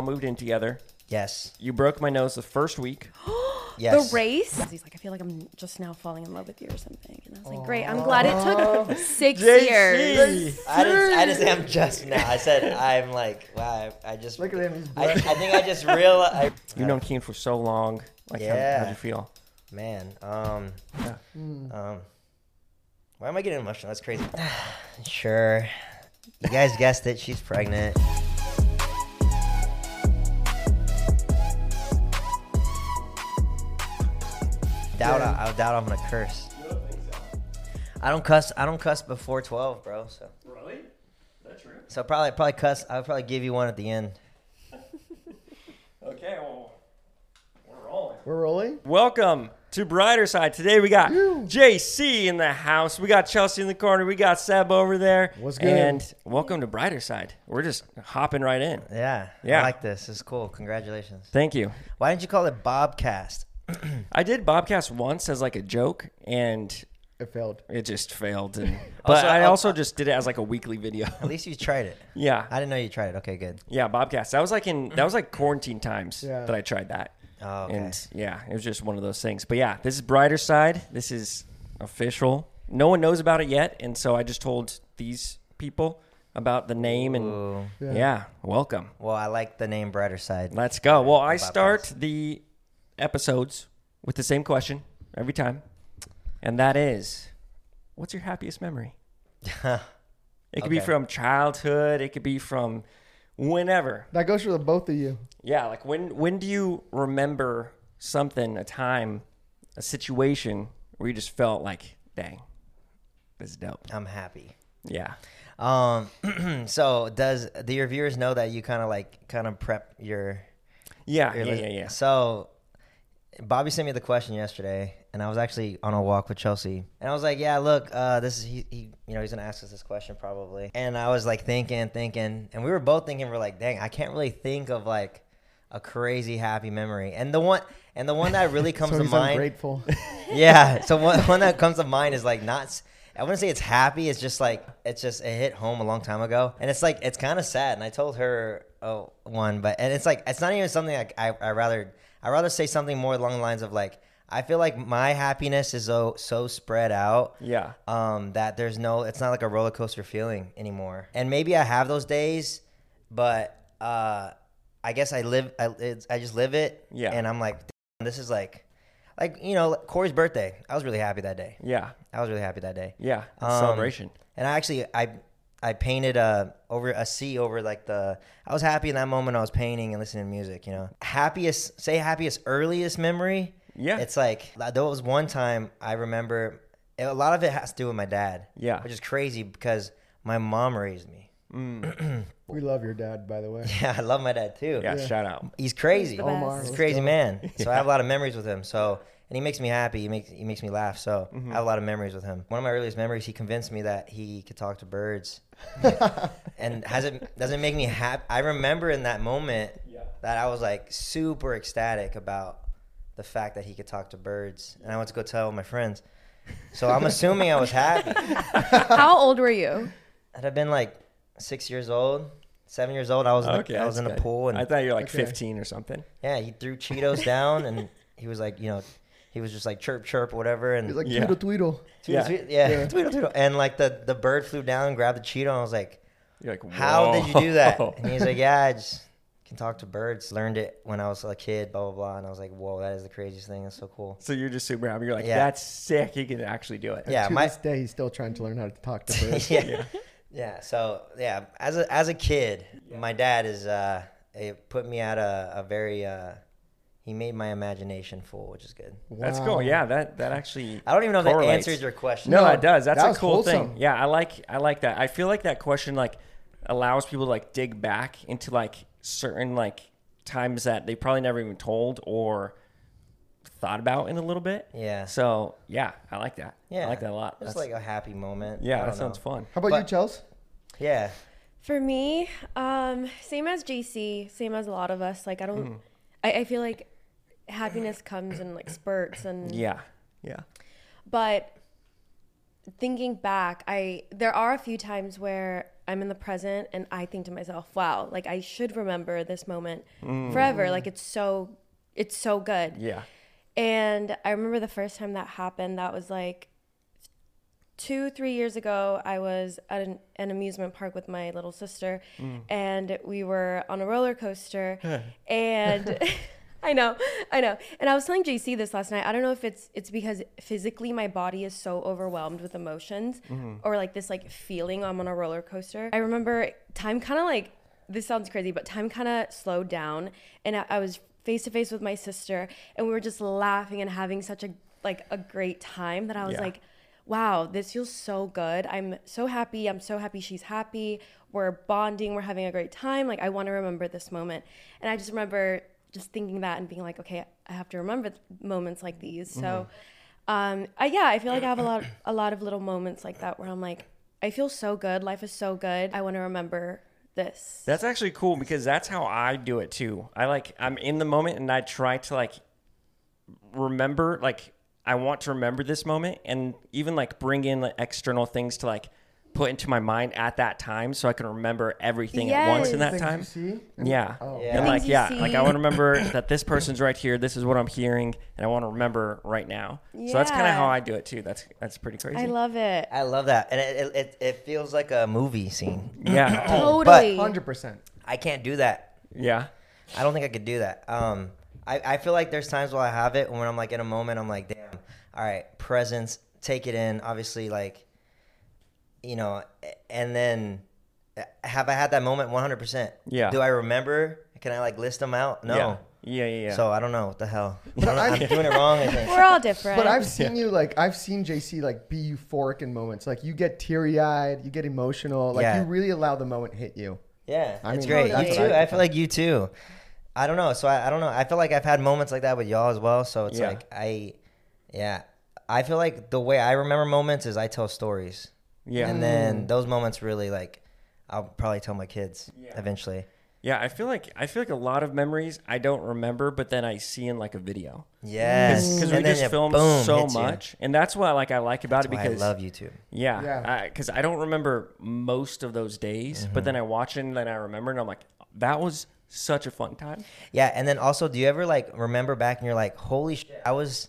all moved in together. Yes. You broke my nose the first week. Yes. The race. He's like, I feel like I'm just now falling in love with you or something. And I was like, great. I'm glad it took six years. I didn't, I didn't say I'm just now. I said I'm like, wow, I, I just. Look at him, I, I think I just realized. You've known Kian for so long. Like, how, Yeah. how'd you feel? Man, um, Yeah. um, why am I getting emotional? That's crazy. sure. You guys guessed it. She's pregnant. Doubt I, I doubt I'm gonna curse. I don't cuss. I don't cuss before twelve, bro. So Really? That's true. so probably probably cuss. I'll probably give you one at the end. Okay, well, we're rolling. We're rolling. Welcome to Brighter Side. Today we got JC in the house. We got Chelsea in the corner. We got Seb over there. What's good? And welcome to Brighter Side. We're just hopping right in. Yeah. Yeah. I like this. It's cool. Congratulations. Thank you. Why didn't you call it Bobcast? I did Bobcast once as like a joke, and It failed. it just failed. And but Also, I uh, also just did it as like a weekly video. At least you tried it. yeah, I didn't know you tried it. Okay, good. yeah, Bobcast. That was like in that was like quarantine times Yeah. that I tried that. Oh, okay. And yeah, it was just one of those things. But yeah, this is Brighter Side. This is official. No one knows about it yet, and so I just told these people about the name and Ooh. yeah, Yeah. welcome. Well, I like the name Brighter Side. Let's go. Well, I About start the episodes with the same question every time, and that is, what's your happiest memory? It could be from childhood. It could be from whenever. That goes for the both of you. Yeah, like when when do you remember something, a time, a situation where you just felt like, dang, this is dope. I'm happy. Yeah. Um, so does do your viewers know that you kind of like kind of prep your? Yeah, your yeah, list? yeah, yeah. So, Bobby sent me the question yesterday, and I was actually on a walk with Chelsea, and I was like, "Yeah, look, uh, this is he, he, you know, he's gonna ask us this question probably." And I was like thinking, thinking, and we were both thinking, we're like, "Dang, I can't really think of like a crazy happy memory." And the one, and the one that really comes so to mind, ungrateful. yeah. So one, one that comes to mind is like not. I wouldn't say it's happy. It's just like it's just it hit home a long time ago, and it's like it's kind of sad. And I told her oh one, but and it's like it's not even something like I I rather I rather say something more along the lines of like I feel like my happiness is so so spread out Yeah. um, that there's no, it's not like a roller coaster feeling anymore. And maybe I have those days, but uh, I guess I live, I, it's, I just live it. Yeah. And I'm like, this is like, like you know, Corey's birthday. I was really happy that day. Yeah. I was really happy that day. Yeah. Um, celebration. And I actually, I, I painted a over a C over like the. I was happy in that moment. I was painting and listening to music. You know, happiest say happiest earliest memory. Yeah. It's like there was one time I remember. A lot of it has to do with my dad. Yeah. Which is crazy because my mom raised me. Mm. we love your dad, by the way. Yeah, I love my dad too. Yeah, Yeah. shout out. He's crazy. He's Omar. He's a crazy go. man. So I have a lot of memories with him. So and he makes me happy. He makes he makes me laugh. So mm-hmm. I have a lot of memories with him. One of my earliest memories, he convinced me that he could talk to birds, and has it doesn't make me happy. I remember in that moment that I was like super ecstatic about the fact that he could talk to birds, and I went to go tell my friends. So I'm assuming I was happy. How old were you? I'd have been like six years old, seven years old. I was in the, I was in the good. pool and I thought you were like Okay. 15 or something. yeah, he threw Cheetos down and he was like, you know, he was just like chirp chirp whatever and He's like Yeah. Tweedle Tweedle. tweedle, Yeah. tweedle, yeah, Yeah. tweedle, tweedle. and like the the bird flew down and grabbed the Cheeto and I was like, You're like, how did you do that? And he's like, yeah, I just can talk to birds. Learned it when I was a kid, blah blah blah. And I was like, whoa, that is the craziest thing. That's so cool. So you're just super happy. You're like, Yeah. that's sick. You can actually do it. Yeah, to my- this day, he's still trying to learn how to talk to birds. yeah. yeah. So yeah, as a as a kid, my dad is uh, it put me at a, a very uh, he made my imagination full, which is good. That's Wow. cool. Yeah, that that actually. I don't even know if that correlates. answers your question. No, No, it does. That's that a was cool thing. Yeah, I like I like that. I feel like that question like allows people to like dig back into like certain like times that they probably never even told or thought about in a little bit. Yeah. So yeah, I like that. Yeah, I like that a lot. It's That's- like a happy moment. I yeah, don't that sounds know. fun. How about you, But- Chels? Yeah, For me, um, same as JC, same as a lot of us. Like I don't, Mm. I, I feel like happiness comes in like spurts and Yeah, yeah, but thinking back i there are a few times where I'm in the present and I think to myself, wow, like I should remember this moment Mm. forever. Like it's so it's so good. Yeah. And I remember the first time that happened, that was like two, three years ago. I was at an, an amusement park with my little sister, Mm. and we were on a roller coaster. and I know, I know. And I was telling JC this last night. I don't know if it's it's because physically my body is so overwhelmed with emotions, Mm-hmm. or like this like feeling I'm on a roller coaster. I remember time kind of like this sounds crazy, but time kind of slowed down, and I, I was face to face with my sister, and we were just laughing and having such a like a great time that I was Yeah. like, wow, this feels so good. I'm so happy. I'm so happy she's happy. We're bonding. We're having a great time. Like I want to remember this moment, and I just remember just thinking that and being like, okay, I have to remember moments like these. So, um, I, yeah, I feel like I have a lot, a lot of little moments like that where I'm like, I feel so good. Life is so good. I want to remember this. That's actually cool because that's how I do it too. I like I'm in the moment and I try to like remember like I want to remember this moment and even like bring in like, external things to like put into my mind at that time so I can remember everything at once in that Things time. you see? Yeah. Oh. Yeah. And like yeah, like I want to remember that this person's right here. This is what I'm hearing and I want to remember right now. Yeah. So that's kind of how I do it too. That's that's pretty crazy. I love it. I love that, and it, it, it, it feels like a movie scene. yeah. Totally. Hundred percent. I can't do that. yeah. I don't think I could do that. Um, I, I feel like there's times where I have it when I'm like in a moment, I'm like, damn, all right, presence, take it in. Obviously, like, you know, and then uh, have I had that moment 100%? Yeah. Do I remember? Can I like list them out? No. Yeah. Yeah, yeah, yeah. So I don't know what the hell. But I am doing it wrong. We're all different. But I've seen you like I've seen JC like be euphoric in moments. Like you get teary eyed, you get emotional. Like Yeah. you really allow the moment hit you. Yeah, I it's mean, great. You too. I I feel like you too. I don't know. So I, I don't know. I feel like I've had moments like that with y'all as well. So it's Yeah. like I, yeah, I feel like the way I remember moments is I tell stories. Yeah. And then those moments really like, I'll probably tell my kids Yeah. eventually. Yeah, I feel like I feel like a lot of memories I don't remember, but then I see in like a video Yes, because we just it film boom, so hits you. much, and that's what like I like about That's it why because I love YouTube. yeah, Yeah. because I, don't remember most of those days, Mm-hmm. but then I watch it and then I remember, and I'm like, that was such a fun time. Yeah, and then also, do you ever like remember back and you're like, holy shit, I was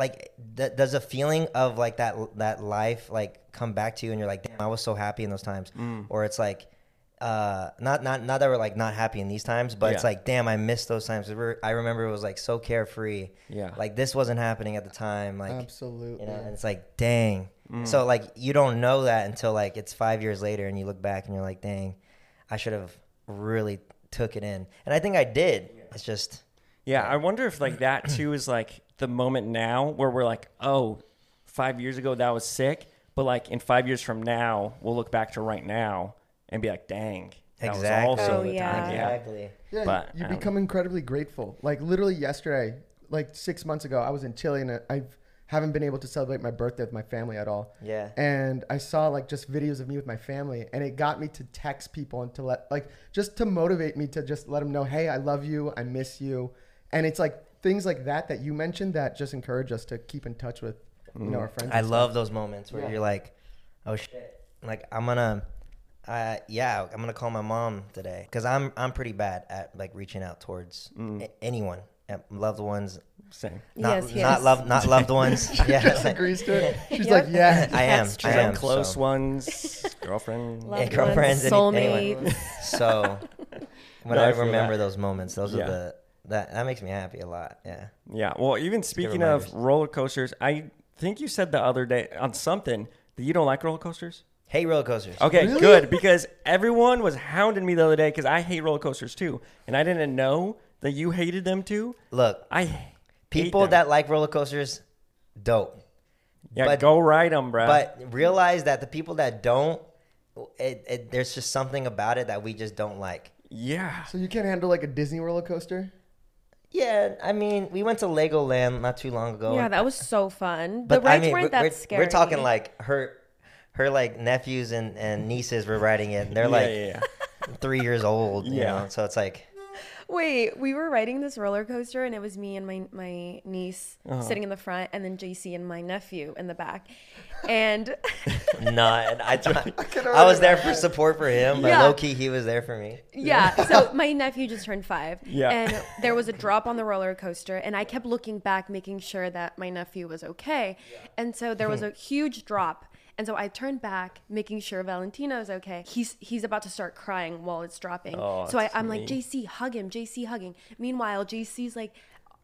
like, th- does a feeling of like that that life like come back to you and you're like, damn, I was so happy in those times, Mm. or it's like. Uh, not not not that we're like not happy in these times, but it's like, damn, I missed those times. I remember it was like so carefree. Yeah. like this wasn't happening at the time. Like, Absolutely. you know, and it's like, dang. Mm. So like, you don't know that until like it's five years later, and you look back and you're like, dang, I should have really took it in, and I think I did. It's just, Yeah, I wonder if like that too is like the moment now where we're like, oh, five years ago that was sick, but like in five years from now, we'll look back to right now and be like, dang, that Exactly. was also Oh, the yeah. time. Yeah. exactly. Yeah, But, you um, become incredibly grateful. Like literally yesterday, like six months ago, I was in Chile and I haven't been able to celebrate my birthday with my family at all. Yeah. And I saw like just videos of me with my family, and it got me to text people and to let like just to motivate me to just let them know, hey, I love you, I miss you, and it's like things like that that you mentioned that just encourage us to keep in touch with you know our friends. I love those moments where Yeah. you're like, oh shit, like I'm gonna, uh, yeah, I'm gonna call my mom today because I'm I'm pretty bad at like reaching out towards Mm. a- anyone, uh, loved ones, Same. not Yes, not yes. love not loved ones. yeah, Jess agrees to it. She's Yep. like, yeah. I am. I am Close so. ones, girlfriend. Loved ones, girlfriends, any- anyone. soulmates. So when No, I I remember that. those moments, those Yeah. are the that that makes me happy a lot. Yeah. Yeah. Well, even speaking of roller coasters, I think you said the other day on something that you don't like roller coasters. Hate roller coasters. Okay, Really? good because everyone was hounding me the other day because I hate roller coasters too, and I didn't know that you hated them too. Look, I hate people them. that like roller coasters, dope. yeah but- go ride them, bro. But realize that the people that don't, it, it, there's just something about it that we just don't like. yeah, So you can't handle like a Disney roller coaster? Yeah, I mean, we went to Legoland not too long ago. Yeah, that was so fun. but the I rides mean, weren't we're, that we're, scary. we're talking like her, her like nephews and, and nieces were riding it. And they're yeah, like yeah, yeah. three years old. You Yeah. know? so it's like Wait, we were riding this roller coaster, and it was me and my my niece Uh-huh. sitting in the front, and then JC and my nephew in the back. And Not. I thought can I was there for support for him, but Yeah. low key he was there for me. yeah, so my nephew just turned five. Yeah. And there was a drop on the roller coaster, and I kept looking back, making sure that my nephew was okay. And so there was a huge drop. And so I turned back, making sure Valentino is okay. He's he's about to start crying while it's dropping. Oh, so I, I'm like. JC, hug him, JC, hugging. Meanwhile, JC's like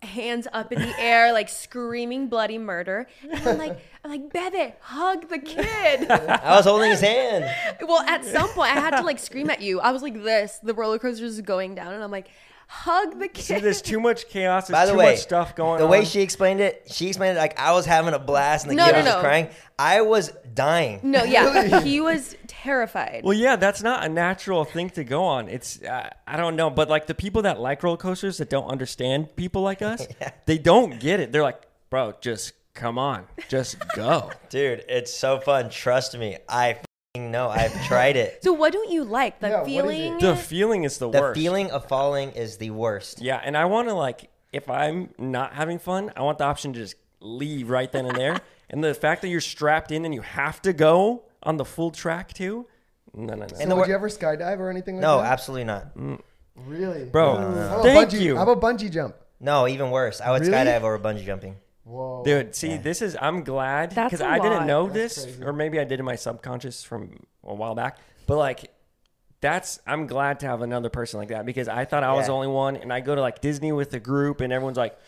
hands up in the air, like screaming bloody murder. And I'm like, I'm like, Bebe, hug the kid. I was holding his hand. Well, at some point, I had to like scream at you. I was like this. The roller coaster is going down, and I'm like, hug the kid. See, kid. there's too much chaos. There's By the too way, much stuff going the on. way she explained it, she explained it like I was having a blast and the No, kid no, was no. crying. I was dying. no, yeah, he was terrified. Well, yeah, that's not a natural thing to go on. It's uh, I don't know, but like the people that like roller coasters that don't understand people like us, they don't get it. They're like, bro, just come on, just go. Dude, it's so fun. Trust me. I fing know. I've tried it. so, what don't you like? The Yeah, what is it? feeling. the feeling is the, worst. The worst. feeling of falling is the worst. Yeah, and I want to like if I'm not having fun, I want the option to just leave right then and there. and the fact that you're strapped in and you have to go on the full track too. No, no, no. And So the would wor- you ever skydive or anything like that? No, that? absolutely not. Mm. Really? Bro, How about thank bungee, you. How about bungee jump? No, even worse. I would Really? skydive over bungee jumping. Whoa. Dude, see, this is I'm glad That's because a I didn't know That's this, crazy. or maybe I did in my subconscious from a while back. But like, that's I'm glad to have another person like that because I thought I was the only one, and I go to like Disney with a group, and everyone's like,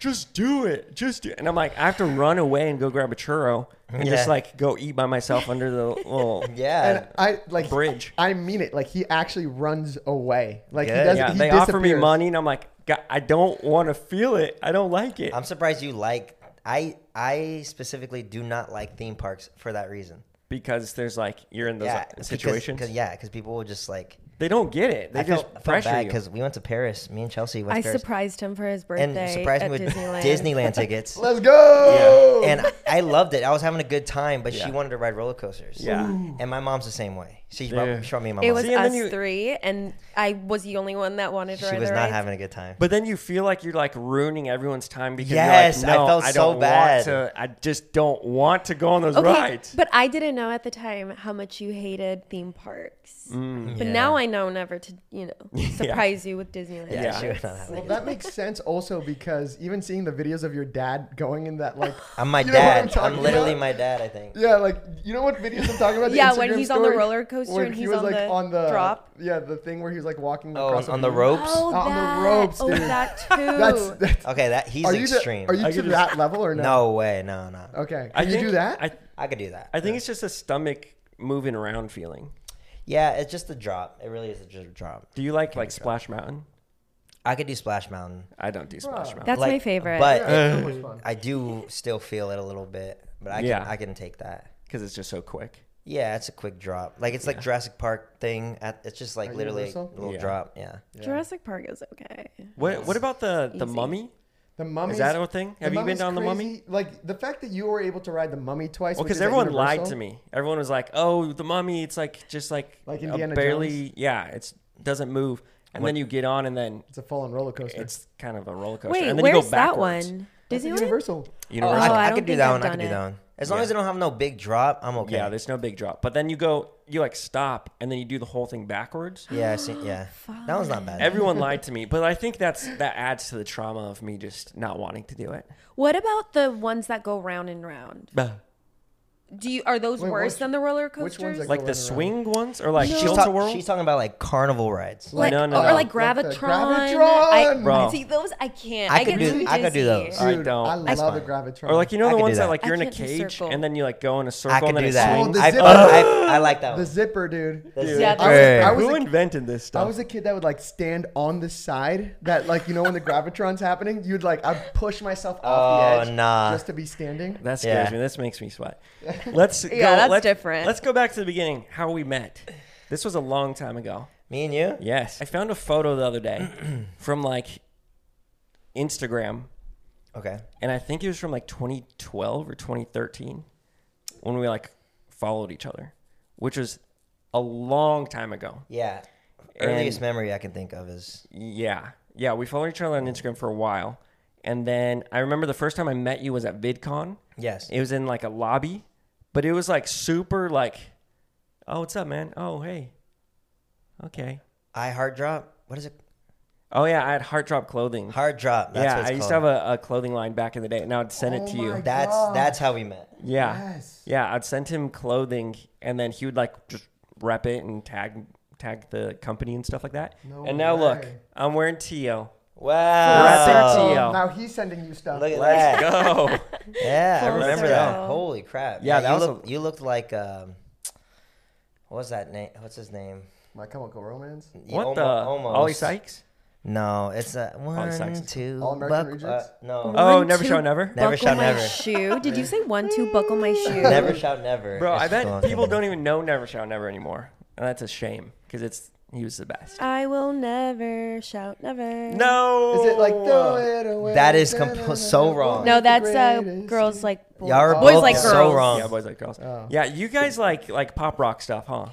"Just do it, just do," it. and I'm like, I have to run away and go grab a churro and just like go eat by myself under the little Yeah. And I like bridge. I mean it. Like he actually runs away. Like he Good. does. Yeah, he they offer me disappears. money, and I'm like, "God, I don't want to feel it. I don't like it. I'm surprised you like. I I specifically do not like theme parks for that reason. because there's like you're in those yeah, uh, like, situations. Because yeah, because people will just like. They don't get it. They I just felt, I felt pressure bad because we went to Paris. Me and Chelsea went I Paris surprised him for his and birthday surprised at me with Disneyland. Disneyland tickets. Let's go. and I loved it. I was having a good time, but she wanted to ride roller coasters. Yeah. And my mom's the same way. She Yeah. brought, she me and my It was See, and then us you- three, and I was the only one that wanted to she ride was the not rides. having a good time. But then you feel like you're like ruining everyone's time because Yes, you're I like, no, felt I so don't bad. want to. I just don't want to go on those Okay, rides. but I didn't know at the time how much you hated theme parks. Mm. But Yeah. now I know never to, you know, surprise you with Disneyland. yeah, Yeah. she was not having Well, good that makes sense also because even seeing the videos of your dad going in that like I'm my You know what I'm dad. I'm, talking literally about? my dad, I think. yeah like you know what videos I'm talking about? The Yeah, when Instagram he's on the story? roller coaster When and he he's was on like the on the drop. Yeah, the thing where he was like walking Oh, across on, on the ropes? Oh, On the that. ropes, oh, dude. that too. That's, that's Okay, that he's are you the- extreme. are you I to could just- that level or no? no way, no, no. Okay. Can I you think, do that? I, I could do that. I think it's just a stomach moving around feeling. yeah, it's just a drop. It really is just a drop. Do you like like Splash Mountain? I could do Splash Mountain. I don't do Splash Mountain. That's Like, my favorite. But Yeah, it- so much fun. I do still feel it a little bit. But I can, Yeah. I can take that. because it's just so quick. Yeah, it's a quick drop. Like it's like Yeah. Jurassic Park thing. At, it's just like At literally a little Yeah. drop. Yeah. Yeah. Jurassic Park is okay. What What about the the Easy. Mummy? The mummy. Is that a thing? Have you been down the Mummy? Like the fact that you were able to ride the mummy twice. Well, because everyone lied to me. Everyone was like, "Oh, the Mummy, it's like just like Like a Indiana barely, yeah, it's doesn't move." And then you get on, and then It's a full-on roller coaster. it's kind of a roller coaster. Wait, and then where's you go that one? That's at Universal. Universal. Oh, I, oh, I I could do that I've one. I could do that one. As long Yeah. as they don't have no big drop, I'm okay. Yeah, there's no big drop. But then you go, you like stop, and then you do the whole thing backwards. Yeah, I see, yeah. That one's not bad. Everyone lied to me, but I think that's that adds to the trauma of me just not wanting to do it. What about the ones that go round and round? Do you are those Wait, worse which- than the roller which ones coasters? that Like go the round and swing ones, or like she's, Tilt talk- World. she's talking about like carnival rides. like, No, no, or no. like Like the Gravitron. Gravitron! Bro. See those I can't. I I, could get do- too I could do dizzy. those. I Dude, don't. I That's love the. Gravitron. or like you know I the could ones that that. like I you're in a can't do cage circle. and then you like go in a circle I and then do it that. swings. the I, zip- oh, I, I like that the one. zipper, dude. The Yeah, zipper. that's- I was Who a- invented this stuff? I stuff? was a kid that would like stand on the side that like you know when the gravitron's happening, you'd like I'd push myself off Oh, the edge nah. just to be standing. That scares Yeah. me. This makes me sweat. Let's go. Yeah, that's let's, different. Let's go back to the beginning. How we met. This was a long time ago. Me and you? Yes, I found a photo the other day from like Instagram, Okay. and I think it was from like 2012 or 2013 when we like followed each other, which was a long time ago. Yeah. Earliest And- memory I can think of is Yeah. Yeah, we followed each other on Instagram for a while. And then I remember the first time I met you was at VidCon. yes. It was in like a lobby, but it was like super like, oh, what's up, man? Oh, hey. Okay. I Heart Drop. What is it? Oh, yeah, I had Heart Drop clothing. Heart Drop. That's yeah, what it's I used called. to have a, a clothing line back in the day, and I would send it Oh to you. my That's God. that's how we met. Yeah. Yes. Yeah, I'd send him clothing, and then he would like just rep it and tag tag the company and stuff like that. No and now look, way. I'm wearing Tio. Wow. Circle. So now he's sending you stuff. Look at Let's that. go. Yeah, I remember that. Holy crap. Yeah, Yeah, that you was a- look, you looked like um, what was that name? What's his name? My Chemical Romance. Yeah, what almo- the? almost. Oli Sykes? No, it's a one, Sykes. two, All American buck- Rejects? uh, no, Oh, One, never two, show never. Never buckle shout my never. shoe. Did you say one, two, buckle my shoe? never shout never. Bro, I It's cool, bet people don't even know Never Shout Never anymore, and that's a shame because it's he was the best. I will never shout never. No, Is it like throw it away? That is so wrong. No, that's uh, girls like boys. Y'all are boys both like so girls. wrong. Yeah, boys like girls. Oh. Yeah, you guys like like pop rock stuff, huh?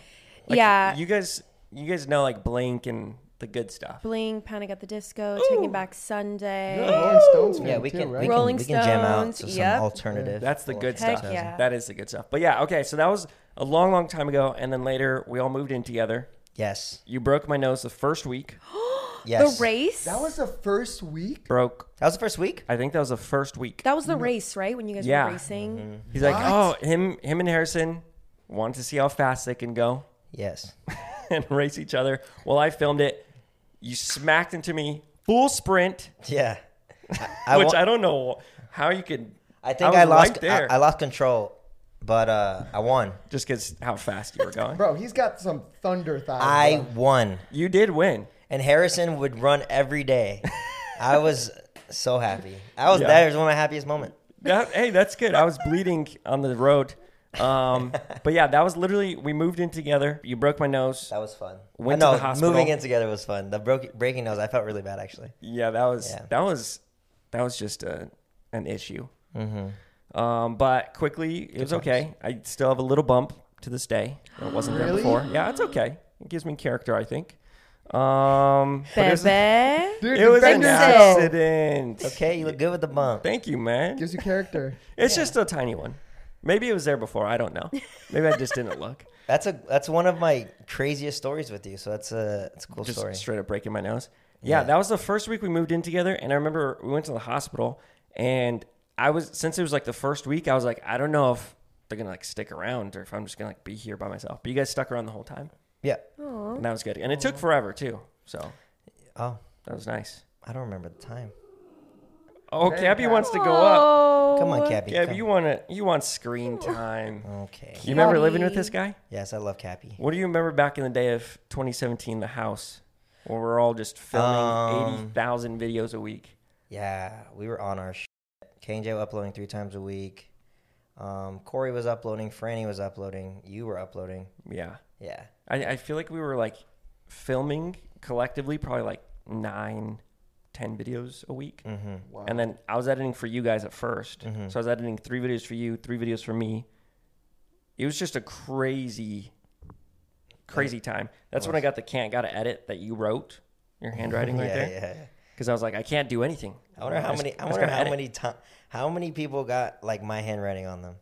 Like, Yeah. You guys, you guys know like Blink and the good stuff. Bling, Panic at the Disco, Taking Back Sunday. You're a Rolling Stones fan Yeah, we too, can, right? we can Rolling we can jam out Stones, to some alternative. That's the good stuff. yeah. That is the good stuff. But yeah, okay. So that was a long, long time ago, and then later we all moved in together. Yes, You broke my nose the first week. yes. The race. That was the first week. Broke. That was the first week. I think that was the first week. That was the mm-hmm. race, right? When you guys Yeah. were racing. Mm-hmm. He's like, oh, What? him, him and Harrison want to see how fast they can go Yes. and race each other. Well, I filmed it. You smacked into me full sprint, Yeah. I, I which wa- I don't know how you could. I think was I, lost. right there. I, I lost control, but uh, I won. just because how fast you were going. Bro, he's got some thunder thighs. I bro. won, You did win. and Harrison would run every day. I was so happy. I was Yeah. that was one of my happiest moments. That, hey, that's good. I was bleeding on the road. Um, but yeah, that was literally we moved in together. You broke my nose. That was fun. Went I to the hospital. Moving in together was fun. The broke, breaking nose, I felt really bad actually. Yeah, that was Yeah. that was that was just a an issue. Mm-hmm. Um, but quickly it was okay. I still have a little bump to this day. It wasn't there Really? before. Yeah, it's okay. It gives me character, I think. Um, but it was, Bebe. Dude, it was an fix it. accident. Okay, you look good with the bump. Thank you, man. Gives you character. It's just a tiny one. Maybe it was there before. I don't know. Maybe I just didn't look. That's a that's one of my craziest stories with you. So that's a that's a cool just story. straight up breaking my nose. Yeah, Yeah. that was the first week we moved in together, and I remember we went to the hospital, and I was since it was like the first week, I was like, I don't know if they're gonna like stick around or if I'm just gonna like be here by myself. But you guys stuck around the whole time, Yeah. and that was good. And it took forever too, so Oh, that was nice. I don't remember the time. Oh, Hey, Cabby Cap. wants to go up. Come on, Cappy. Cabby, come. you want to you want screen time. Okay. You remember living with this guy? Yes, I love Cappy. What do you remember back in the day of 2017, the house, where we're all just filming Um, 80,000 videos a week? Yeah, we were on our shit. K and J were uploading three times a week. Um, Corey was uploading. Franny was uploading. You were uploading. Yeah. Yeah. I, I feel like we were like filming collectively probably like nine, ten videos a week. Mm-hmm. Wow. And then I was editing for you guys at 1st Mhm. So I was editing three videos for you, three videos for me. It was just a crazy, crazy time. That's when I got the can't gotta edit that you wrote, your handwriting right yeah, there. Yeah, yeah. Because I was like, I can't do anything. I wonder how just- many. I just wonder how edit. many time. How many people got like my handwriting on them?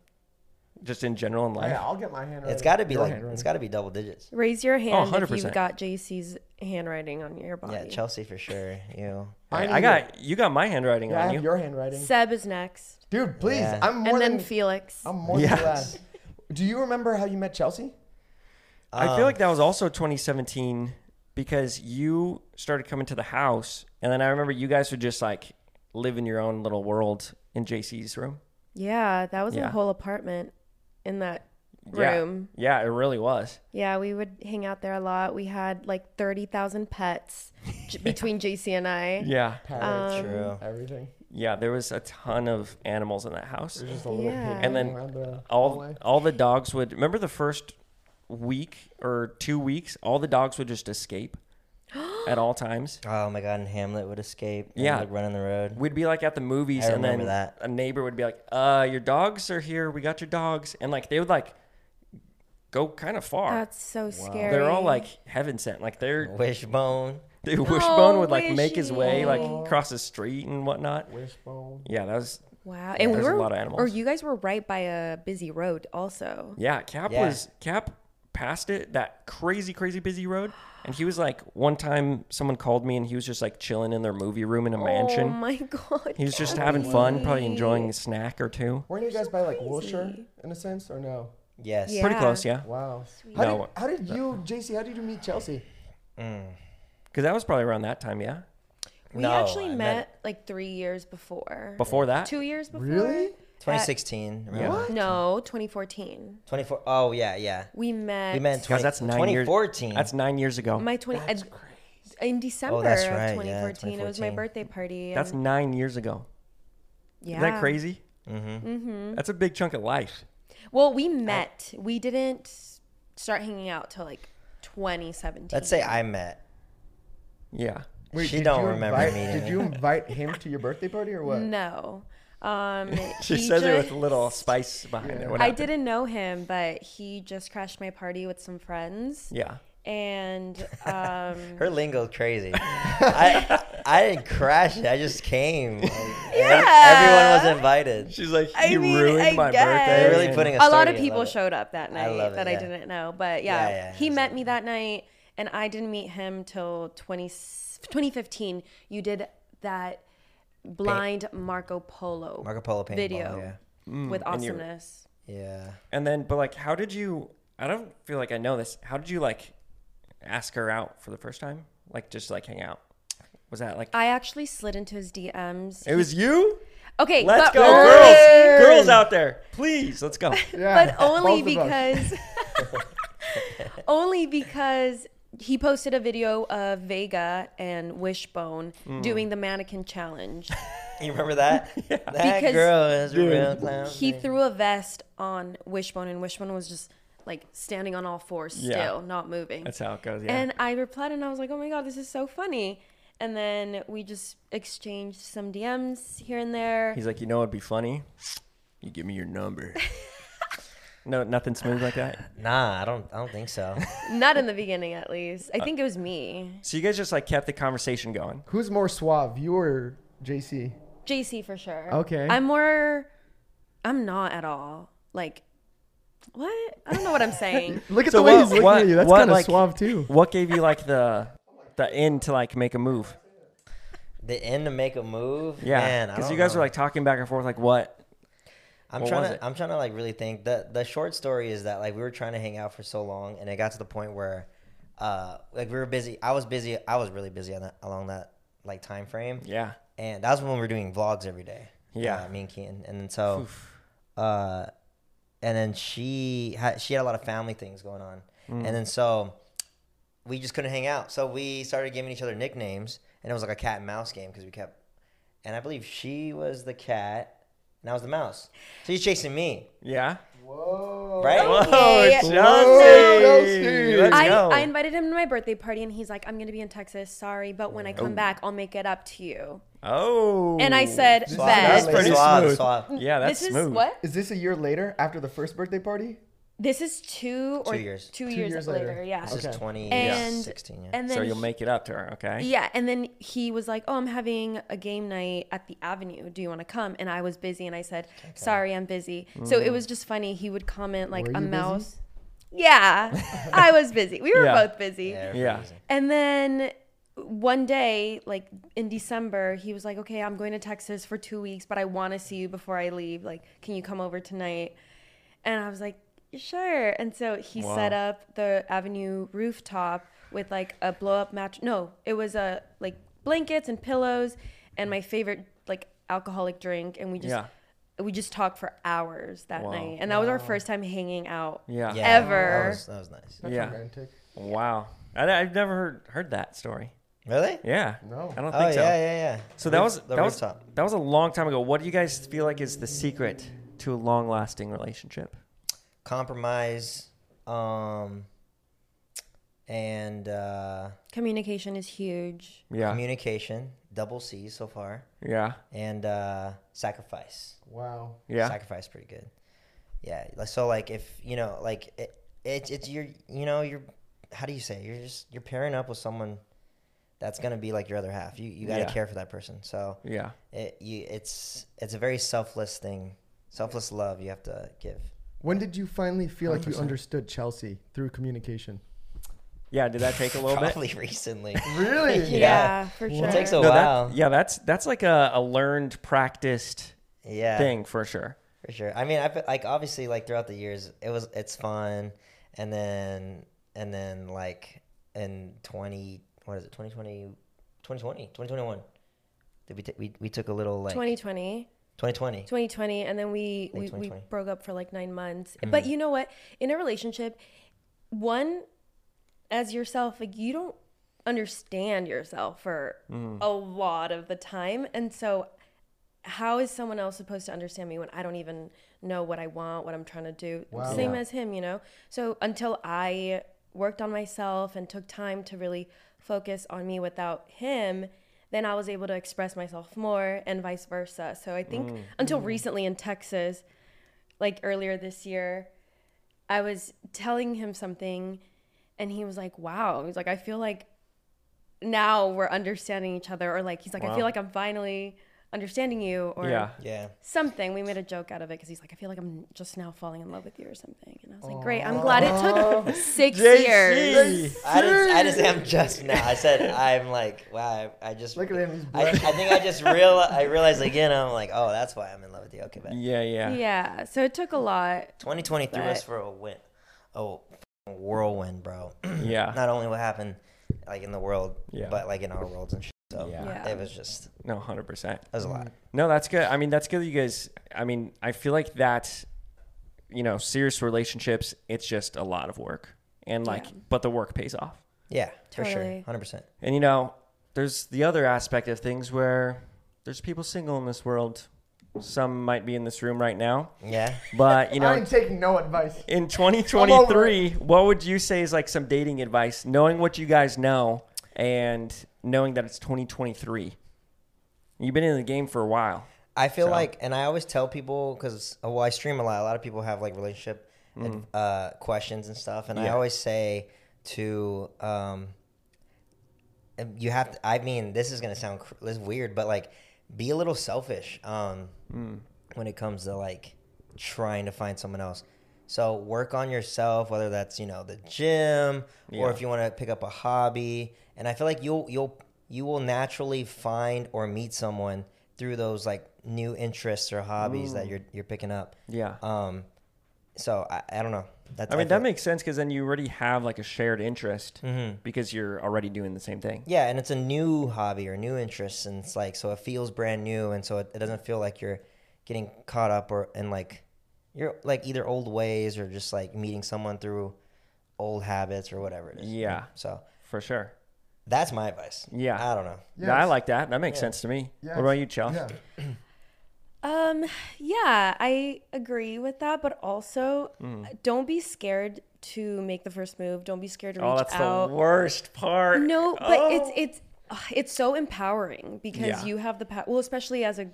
Just in general in life. yeah, I'll get my handwriting. It's got to be like. handwriting. It's got to be double digits. Raise your hand if you've got JC's handwriting on your body. Yeah, Chelsea for sure. You. I, I I got you got my handwriting Yeah, I on have you. your handwriting. Seb is next, Dude, please. Yeah. I'm more and then than Felix. I'm more Yes. than glad. Do you remember how you met Chelsea? I Um, feel like that was also 2017 because you started coming to the house, and then I remember you guys would just like live in your own little world in JC's room. yeah, that was Yeah. a whole apartment in that room. Yeah, it really was. Yeah, we would hang out there a lot. We had like 30,000 pets j- between JC and I. Yeah, Parrots, Um, True. everything. yeah. There was a ton of animals in that house. There's just a little Yeah. And then the All hallway. all the dogs would remember the first week or two weeks. All the dogs would just escape at all times. Oh my god! And Hamlet would escape. and, Yeah. Like running the road. We'd be like at the movies, I and then remember that. a neighbor would be like, "Uh, your dogs are here. We got your dogs," and like they would like go kind of far. That's so scary. They're all like heaven sent. Like they're Wishbone. the wishbone would like wishy. make his way like across the street and whatnot. Wishbone. Yeah, that was wow. And we there's a were, lot of animals. or you guys were right by a busy road, also. yeah. Cap Yeah. was Cap passed it that crazy crazy busy road, and he was like one time someone called me and he was just like chilling in their movie room in a oh mansion. Oh my god. He was just having fun, probably enjoying a snack or two. Weren't you guys by like Wilshire in a sense, or no? Yes. Yeah. Pretty close, yeah. Wow. How, No. did, how did you, JC? How did you meet Chelsea? Mm. Because that was probably around that time, yeah. We No, actually I met, met- like three years before. Before that, Two years before. Really? 2016. Yeah. remember? No, 2014. 24. Oh yeah, yeah. We met. We met 20, guys, that's nine years. 2014. That's nine years ago. my 20 That's uh, crazy. in December Oh, that's of right, yeah, 2014. It was my birthday party. That's nine years ago. yeah. Is that crazy? mm-hmm. Mm-hmm. That's a big chunk of life. Well, we met. We didn't start hanging out till like 2017. Let's say I met. Yeah. Wait, She did don't you remember invite, meeting Did you invite him to your birthday party or what? No. Um, She he says it with a little spice behind it. What I happened? didn't know him, but he just crashed my party with some friends, Yeah. and um, Her lingo crazy. I I didn't crash it. I just came. Like, Yeah. Everyone was invited. She's like, I mean, ruined I my guess. birthday. They're really putting a, a lot of people showed up that I night it, that I yeah. didn't know. But yeah, Yeah, yeah, he met it. me that night, and I didn't meet him till 20, 2015. You did that blind Marco Polo Marco Polo paintball. video Yeah. with mm. and you're- awesomeness. Yeah. And then, but like, how did you? I don't feel like I know this. How did you like ask her out for the first time? Like, just like hang out? Was that like? I actually slid into his DMs. it was you. okay, Let's but go, only- girls! Girls out there, please, let's go. Yeah, but only both of us. because only because he posted a video of Vega and Wishbone Mm. doing the mannequin challenge. You remember that? That Because- girl is a Dude. real clown. he threw a vest on Wishbone, and Wishbone was just like standing on all fours, Yeah. still not moving. That's how it goes. Yeah. And I replied, and I was like, "Oh my god, this is so funny." And then we just exchanged some DMs here and there. He's like, you know, it'd be funny. You give me your number. no, nothing smooth like that. Nah, I don't. I don't think so. Not in the beginning, at least. Uh, I think it was me, So you guys just like kept the conversation going. Who's more suave, you or JC? JC for sure. Okay. I'm more. I'm not at all. Like, what? I don't know what I'm saying. Look at So the way what- he's looking what- at you. That's what, kind of like- suave too. What gave you like the the end to like make a move? The end to make a move. Yeah, Man, because you guys know. were like talking back and forth, like what? I'm What trying to. it? I'm trying to like really think. the The short story is that like we were trying to hang out for so long, and it got to the point where, uh, like we were busy. I was busy. I was really busy on that along that like time frame, Yeah, and that was when we were doing vlogs every day. Yeah. uh, me and Kian, and then so, uh, and then she had she had a lot of family things going on, Mm. and then so we just couldn't hang out. So we started giving each other nicknames, and it was like a cat and mouse game because we kept. And I believe she was the cat, and I was the mouse. So he's chasing me, yeah. Whoa. right? Okay. Chelsea, Chelsea. let's I, go. I invited him to my birthday party, and he's like, "I'm gonna be in Texas. Sorry, but when I come Oh. back, I'll make it up to you." oh, And I said, Suave. "Bet." That's pretty suave, smooth. Yeah, that's this is smooth. what? Is this a year later after the first birthday party? This is two or Two years. Two, Two years, years later. later. Yeah. This Okay. is 2016, And yeah. and then So you'll he- make it up to her, okay? Yeah, and then he was like, "Oh, I'm having a game night at the Avenue. Do you want to come?" And I was busy, and I said, "Sorry, I'm busy." So Mm. it was just funny. He would comment like Were a you busy? mouse. Yeah, I was busy. We were Yeah. both busy. yeah, Yeah. crazy. And then one day, like in December, he was like, "Okay, I'm going to Texas for two weeks, but I want to see you before I leave. Like, can you come over tonight?" And I was like, "Sure." And so he Wow. set up the Avenue rooftop with like a blow up match. No, it was a like blankets and pillows, and my favorite like alcoholic drink, and we just. Yeah. We just talked for hours that Wow. night, and that was our first time hanging out. Yeah. Yeah, Ever. That was, that was nice. That's Yeah. romantic. Wow. I, I've never heard heard that story. Really? Yeah. No. I don't Oh think so. yeah, yeah, yeah. So that was that was rooftop. that was a long time ago. What do you guys feel like is the secret to a long lasting relationship? Compromise, um, and uh, Communication is huge. Yeah. communication. Double C so far, yeah. and uh, sacrifice. Wow. Yeah. sacrifice pretty good. Yeah, so like if you know like it, it's it's you're you know you're how do you say you're just you're pairing up with someone that's gonna be like your other half. You you gotta Yeah. care for that person. So Yeah. it you it's it's a very selfless thing, selfless love you have to give. When did you finally feel like you 100%. understood Chelsea through communication? Yeah. Did that take a little bit? Probably recently. Really? Yeah, Yeah. for sure. It takes a No, while. that, yeah, that's that's like a, a learned, practiced yeah. thing for sure. For sure. I mean, I have like obviously like throughout the years, it was it's fun, and then and then like in twenty what is it 2020, 2020, 2021. Did we, t- we we took a little like 2020. 2020. 2020 and then we we, we broke up for like nine months Mm-hmm. but you know what in a relationship one as yourself like you don't understand yourself for Mm. a lot of the time and so how is someone else supposed to understand me when i don't even know what i want what i'm trying to do Wow. same Yeah. as him you know so until i worked on myself and took time to really focus on me without him then I was able to express myself more and vice versa. So I think mm. until mm. recently in Texas, like earlier this year, I was telling him something and he was like, wow. He's like, I feel like now we're understanding each other. Or like, he's like, I feel like I'm finally understanding you. Or Yeah. Yeah. something. We made a joke out of it because he's like, I feel like I'm just now falling in love with you or something. And I was like, great. I'm glad it took six years. I didn't, I didn't say I'm just now. I said I'm like wow. I, I just Look at him, I, I think I just real I realized again. I'm like oh that's why I'm in love with you. Okay, bet. Yeah, yeah. Yeah. So it took a lot. 2020 threw us for a win. Oh, whirlwind, bro. Yeah. Not only what happened like in the world, Yeah. but like in our worlds and shit. So Yeah. Yeah. it was just No, hundred percent. That was a lot. No, that's good. I mean, that's good. that You guys. I mean, I feel like that. You know, serious relationships. It's just a lot of work, and like, Yeah. but the work pays off. Yeah, for sure, hundred percent. And you know, there's the other aspect of things where there's people single in this world. Some might be in this room right now, Yeah. but you know, I ain't taking no advice. in 2023, what would you say is like some dating advice, knowing what you guys know and knowing that it's 2023? You've been in the game for a while. I feel So- like, and I always tell people because well, I stream a lot. A lot of people have like relationship uh, questions and stuff, and I Mm-hmm. Always say to um, you have to. I mean, this is gonna sound cr- this is weird, but like, be a little selfish um, Mm. when it comes to like trying to find someone else. So work on yourself, whether that's you know the gym or if you want to pick up a hobby. And I feel like you'll you'll you will naturally find or meet someone through those like new interests or hobbies that you're you're picking up. Yeah. Um, so I, I don't know. That's I mean, that makes sense because then you already have like a shared interest Mhm. because you're already doing the same thing. Yeah, and it's a new hobby or new interest, and it's like so it feels brand new, and so it, it doesn't feel like you're getting caught up or in like you're like either old ways or just like meeting someone through old habits or whatever it is. Yeah, So for sure. that's my advice. Yeah. I don't know. Yeah, I like that. That makes Yeah. sense to me. Yes. What about you, Chelsea? Yeah. Um, yeah, I agree with that, but also don't be scared to make the first move. Don't be scared to reach out. Oh, that's out. the worst part. No, but Oh. it's it's uh, it's so empowering because Yeah. you have the power. Well, especially as a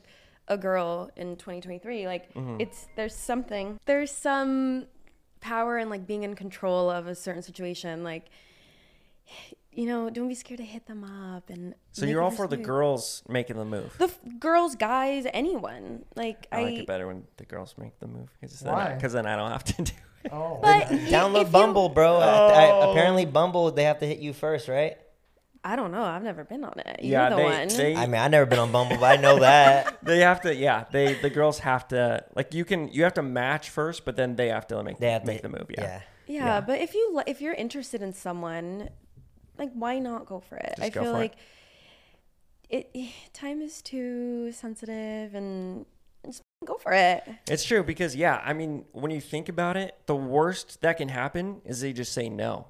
a girl in 2023, like Mm-hmm. it's there's something there's some power in like being in control of a certain situation. Like you know, don't be scared to hit them up and. So you're all for the girls making the move. The f- girls, guys, anyone. Like I I. like it better when the girls make the move because Why? then, 'cause then I don't have to do it. Oh. but Download if you- Bumble, bro. I, I, Oh. apparently, Bumble they have to hit you first, right? I don't know. I've never been on it. You're yeah, the they, one. they I mean, I've never been on Bumble, but I know that they have to. Yeah, they the girls have to like you can you have to match first, but then they have to make they have make to the move. Yeah. yeah. Yeah, Yeah. but if you li- if you're interested in someone, like why not go for it? Just I go feel for it. like it. time is too sensitive and just go for it. It's true because yeah, I mean, when you think about it, the worst that can happen is they just say no,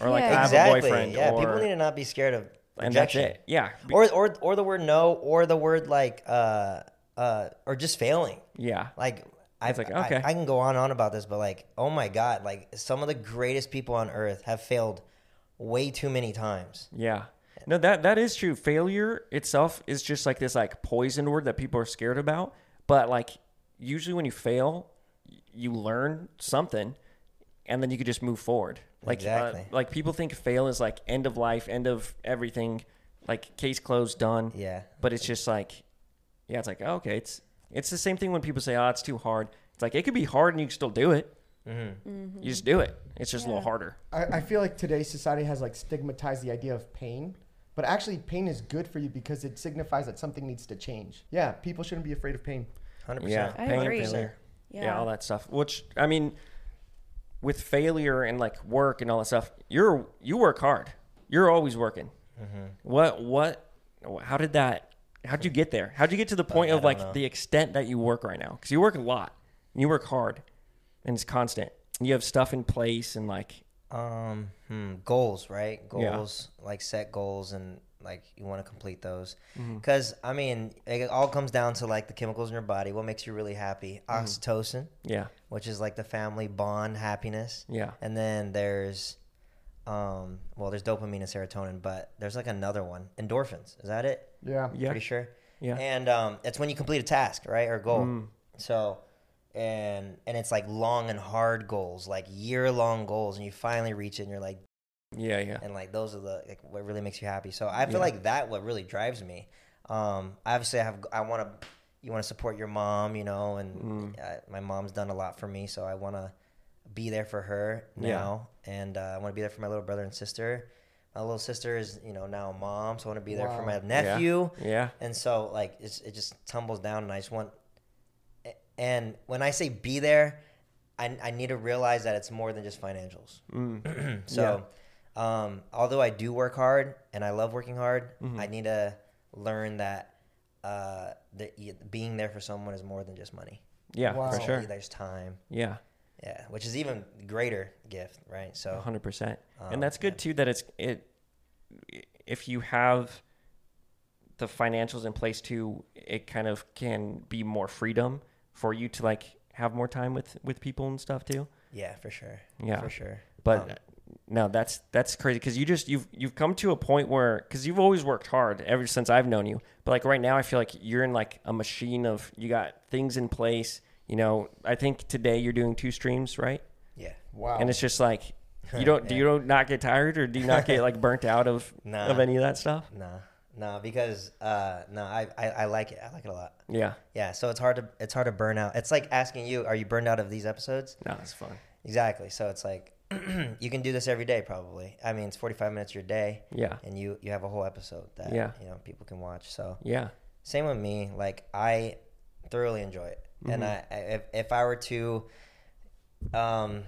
or like Yeah. I have Exactly. a boyfriend, yeah, or, people need to not be scared of and that's rejection. it. Yeah, Or, or or the word no, or the word like uh uh or just failing. yeah, Like I, It's like, okay. I, can go on and on about this, but like, oh my god, like some of the greatest people on earth have failed way too many times. yeah. No, that that is true. Failure itself is just like this like poison word that people are scared about. But like usually when you fail, you learn something. and then you could just move forward. Like uh, like people think fail is like end of life, end of everything, like case closed, done. Yeah. But it's just like, yeah, it's like oh, okay, it's it's the same thing when people say, oh, it's too hard. It's like it could be hard and you can still do it. Mm-hmm. You just do it. It's just a little harder. I, I feel like today's society has like stigmatized the idea of pain, but actually pain is good for you because it signifies that something needs to change. Yeah, people shouldn't be afraid of pain. Hundred Yeah, percent. I pain, agree. failure, Yeah. yeah. all that stuff. Which I mean, with failure and like work and all that stuff, you're you work hard. You're always working. Mm-hmm. What what? How did that? How'd you get there? How'd you get to the point I of like know. the extent that you work right now? Because you work a lot. You work hard, and it's constant. You have stuff in place and like Um, hmm, goals, right? Yeah. Goals, like set goals and like you want to complete those. Mm-hmm. Because I mean, it all comes down to like the chemicals in your body. What makes you really happy? Mm-hmm. Oxytocin, yeah, which is like the family bond happiness. yeah, And then there's, um, well, there's dopamine and serotonin, but there's like another one, endorphins. Is that it? Yeah. yeah, Pretty sure. yeah. And um, it's when you complete a task, right, or goal. Mm. So, and and it's like long and hard goals, like year long goals, and you finally reach it, and you're like, yeah, yeah, and like those are the like what really makes you happy. So I feel Yeah. like that what really drives me. Um, obviously, I have I want to you want to support your mom, you know, and Mm. uh, my mom's done a lot for me, so I want to be there for her Yeah. now, and uh, I want to be there for my little brother and sister. My little sister is you know now a mom, so I want to be there for my nephew. yeah, And so like it's, it just tumbles down, and I just want. And when I say be there, I, I need to realize that it's more than just financials. mm. so, um, although I do work hard and I love working hard, Mm-hmm. I need to learn that uh, the, being there for someone is more than just money. yeah, Wow. for sure. There's time. Yeah. Yeah, which is even greater gift, right? So, hundred percent. Um, And that's good yeah. too. That it's it. If you have the financials in place too, it kind of can be more freedom for you to like have more time with with people and stuff too. yeah, for sure. Yeah. for sure. But Um, no, that's that's crazy because you just you've you've come to a point where because you've always worked hard ever since I've known you. But like right now, I feel like you're in like a machine of you got things in place. You know, I think today you're doing two streams, right? yeah. Wow. And it's just like you don't do you don't not get tired or do you not get like burnt out of Nah. of any of that stuff? Nah. no, because uh, no, I, I I like it. I like it a lot. Yeah, Yeah, so it's hard to it's hard to burn out. It's like asking you, are you burned out of these episodes? no, it's fun. Exactly. So it's like you can do this every day probably. I mean, it's 45 minutes your day Yeah, and you you have a whole episode that Yeah. you know people can watch. So yeah, same with me. Like I thoroughly enjoy it. And I, I if if I were to um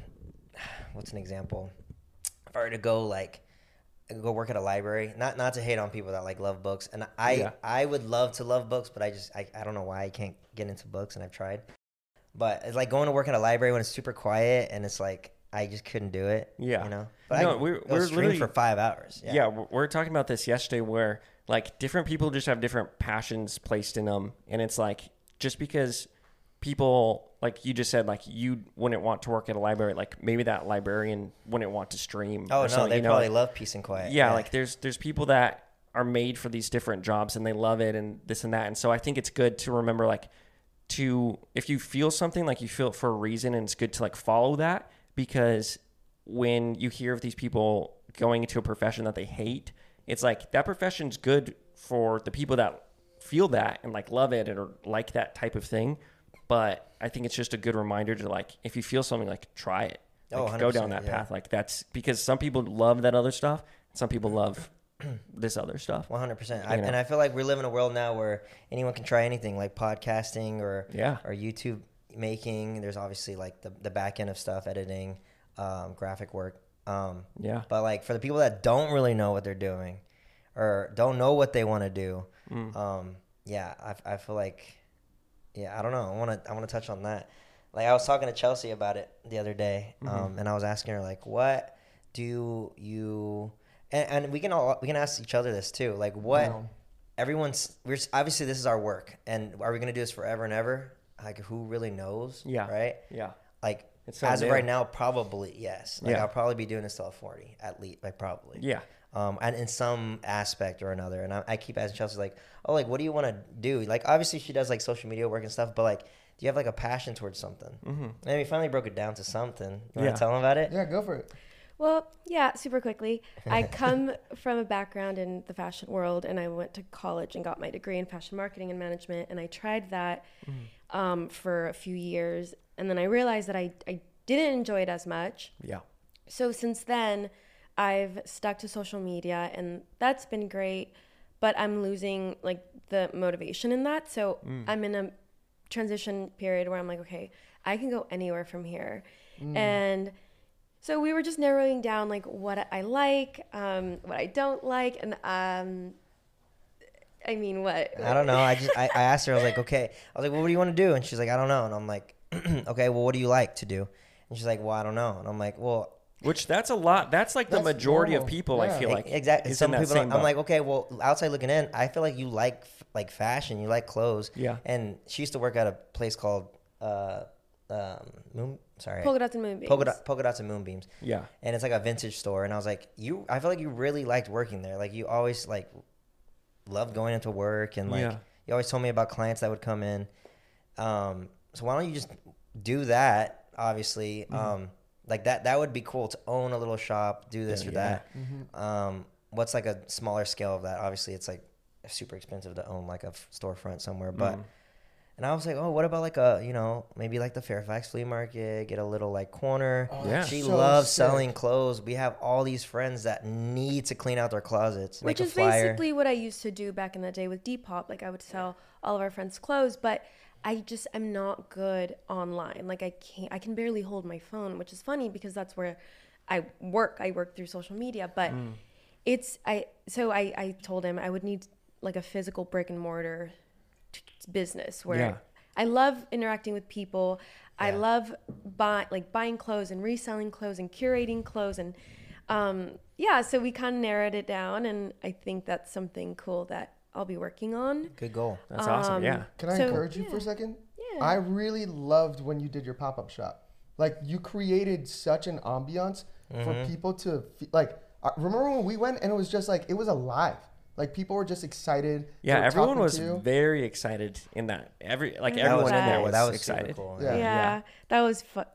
what's an example? If I were to go like go work at a library, not not to hate on people that like love books, and I Yeah. I would love to love books, but I just I, I don't know why I can't get into books, and I've tried. But it's like going to work at a library when it's super quiet, and it's like I just couldn't do it. Yeah. you know. But No, I, we're- we're literally- for five hours. yeah. we're, we're talking about this yesterday, where like different people just have different passions placed in them, and it's like just because people like you just said like you wouldn't want to work at a library like maybe that librarian wouldn't want to stream Oh no, they you know, probably like- love peace and quiet. yeah, like there's there's people that are made for these different jobs and they love it and this and that and so i think it's good to remember like to if you feel something like you feel it for a reason and it's good to like follow that because when you hear of these people going into a profession that they hate it's like that profession's good for the people that feel that and like love it or like that type of thing. But i think it's just a good reminder to like if you feel something like try it. Oh, go down that yeah. path. Like that's because some people love that other stuff some people love this other stuff One hundred percent, You and I feel like we live in a world now where anyone can try anything, like podcasting or Yeah. or YouTube making. There's obviously like the the back end of stuff, editing, um, graphic work. Um, yeah but like for the people that don't really know what they're doing, or don't know what they want to do, Mm. um, yeah, I, I feel like, yeah, I don't know. I want to I want to touch on that. Like I was talking to Chelsea about it the other day, Mm-hmm. um, and I was asking her like, what do you and, and we can all we can ask each other this too. Like what Wow. everyone's we're obviously this is our work, and are we gonna do this forever and ever? Like who really knows? Yeah. Right. yeah Like It's so as of right now, probably yes. Like Yeah. I'll probably be doing this till forty at least. Like probably. yeah Um, and in some aspect or another, and I, I keep asking Chelsea like, oh, like what do you want to do? Like obviously she does like social media work and stuff, but like, Do you have like a passion towards something? Mm-hmm. And we finally broke it down to something. You want Yeah. to tell them about it? Yeah, go for it. Well, yeah, super quickly. I come from a background in the fashion world, and I went to college and got my degree in fashion marketing and management. And I tried that mm. um, for a few years, and then I realized that I, I didn't enjoy it as much. Yeah. So since then, I've stuck to social media, and that's been great. But I'm losing like the motivation in that. So mm. I'm in a transition period where I'm like, okay, I can go anywhere from here, mm. and so we were just narrowing down like what I like, um, what I don't like, and um, I mean what. I don't know. I just I, I asked her. I was like, okay. I was like, well, what do you want to do? And she's like, I don't know. And I'm like, okay. Well, what do you like to do? And she's like, well, I don't know. And I'm like, well, Which that's a lot. That's like the That's majority normal. of people. I feel like exactly. Some in that people. same I'm boat. like, okay. Well, outside looking in, I feel like you like like fashion. You like clothes. Yeah. And she used to work at a place called uh, um, Moon. Sorry. Polka dots and moonbeams. Polka, dot, polka dots and moonbeams. yeah, and it's like a vintage store and i was like you i feel like you really liked working there like you always like loved going into work and like Yeah. you always told me about clients that would come in um so why don't you just do that obviously Mm-hmm. um like that that would be cool to own a little shop do this Yeah, or yeah. that um what's like a smaller scale of that obviously it's like super expensive to own like a f- storefront somewhere but Mhm. And I was like, oh, what about like a, you know, maybe like the Fairfax flea market, get a little like corner. Oh, Yeah. She so loves sick. selling clothes. We have all these friends that need to clean out their closets. Which is basically what I used to do back in the day with Depop. Like I would sell all of our friends' clothes, but I just am not good online. Like I can't I can barely hold my phone, which is funny because that's where I work. I work through social media. But Mm. it's I so I, I told him I would need like a physical brick and mortar t- business where Yeah. I love interacting with people. I love buy like buying clothes and reselling clothes and curating clothes and um, yeah. So we kind of narrowed it down, and I think that's something cool that I'll be working on. Good goal. that's awesome. Um, Yeah, Can I So- encourage you for a second? Yeah. I really loved when you did your pop up shop. Like you created such an ambiance Mm-hmm. for people to fe- like. Remember when we went and it was just like it was alive. Like people were just excited. Yeah. Everyone was to very excited in that. Every like That everyone was in there nice. was, that was excited. super cool. Yeah. Yeah, Yeah. that was fu-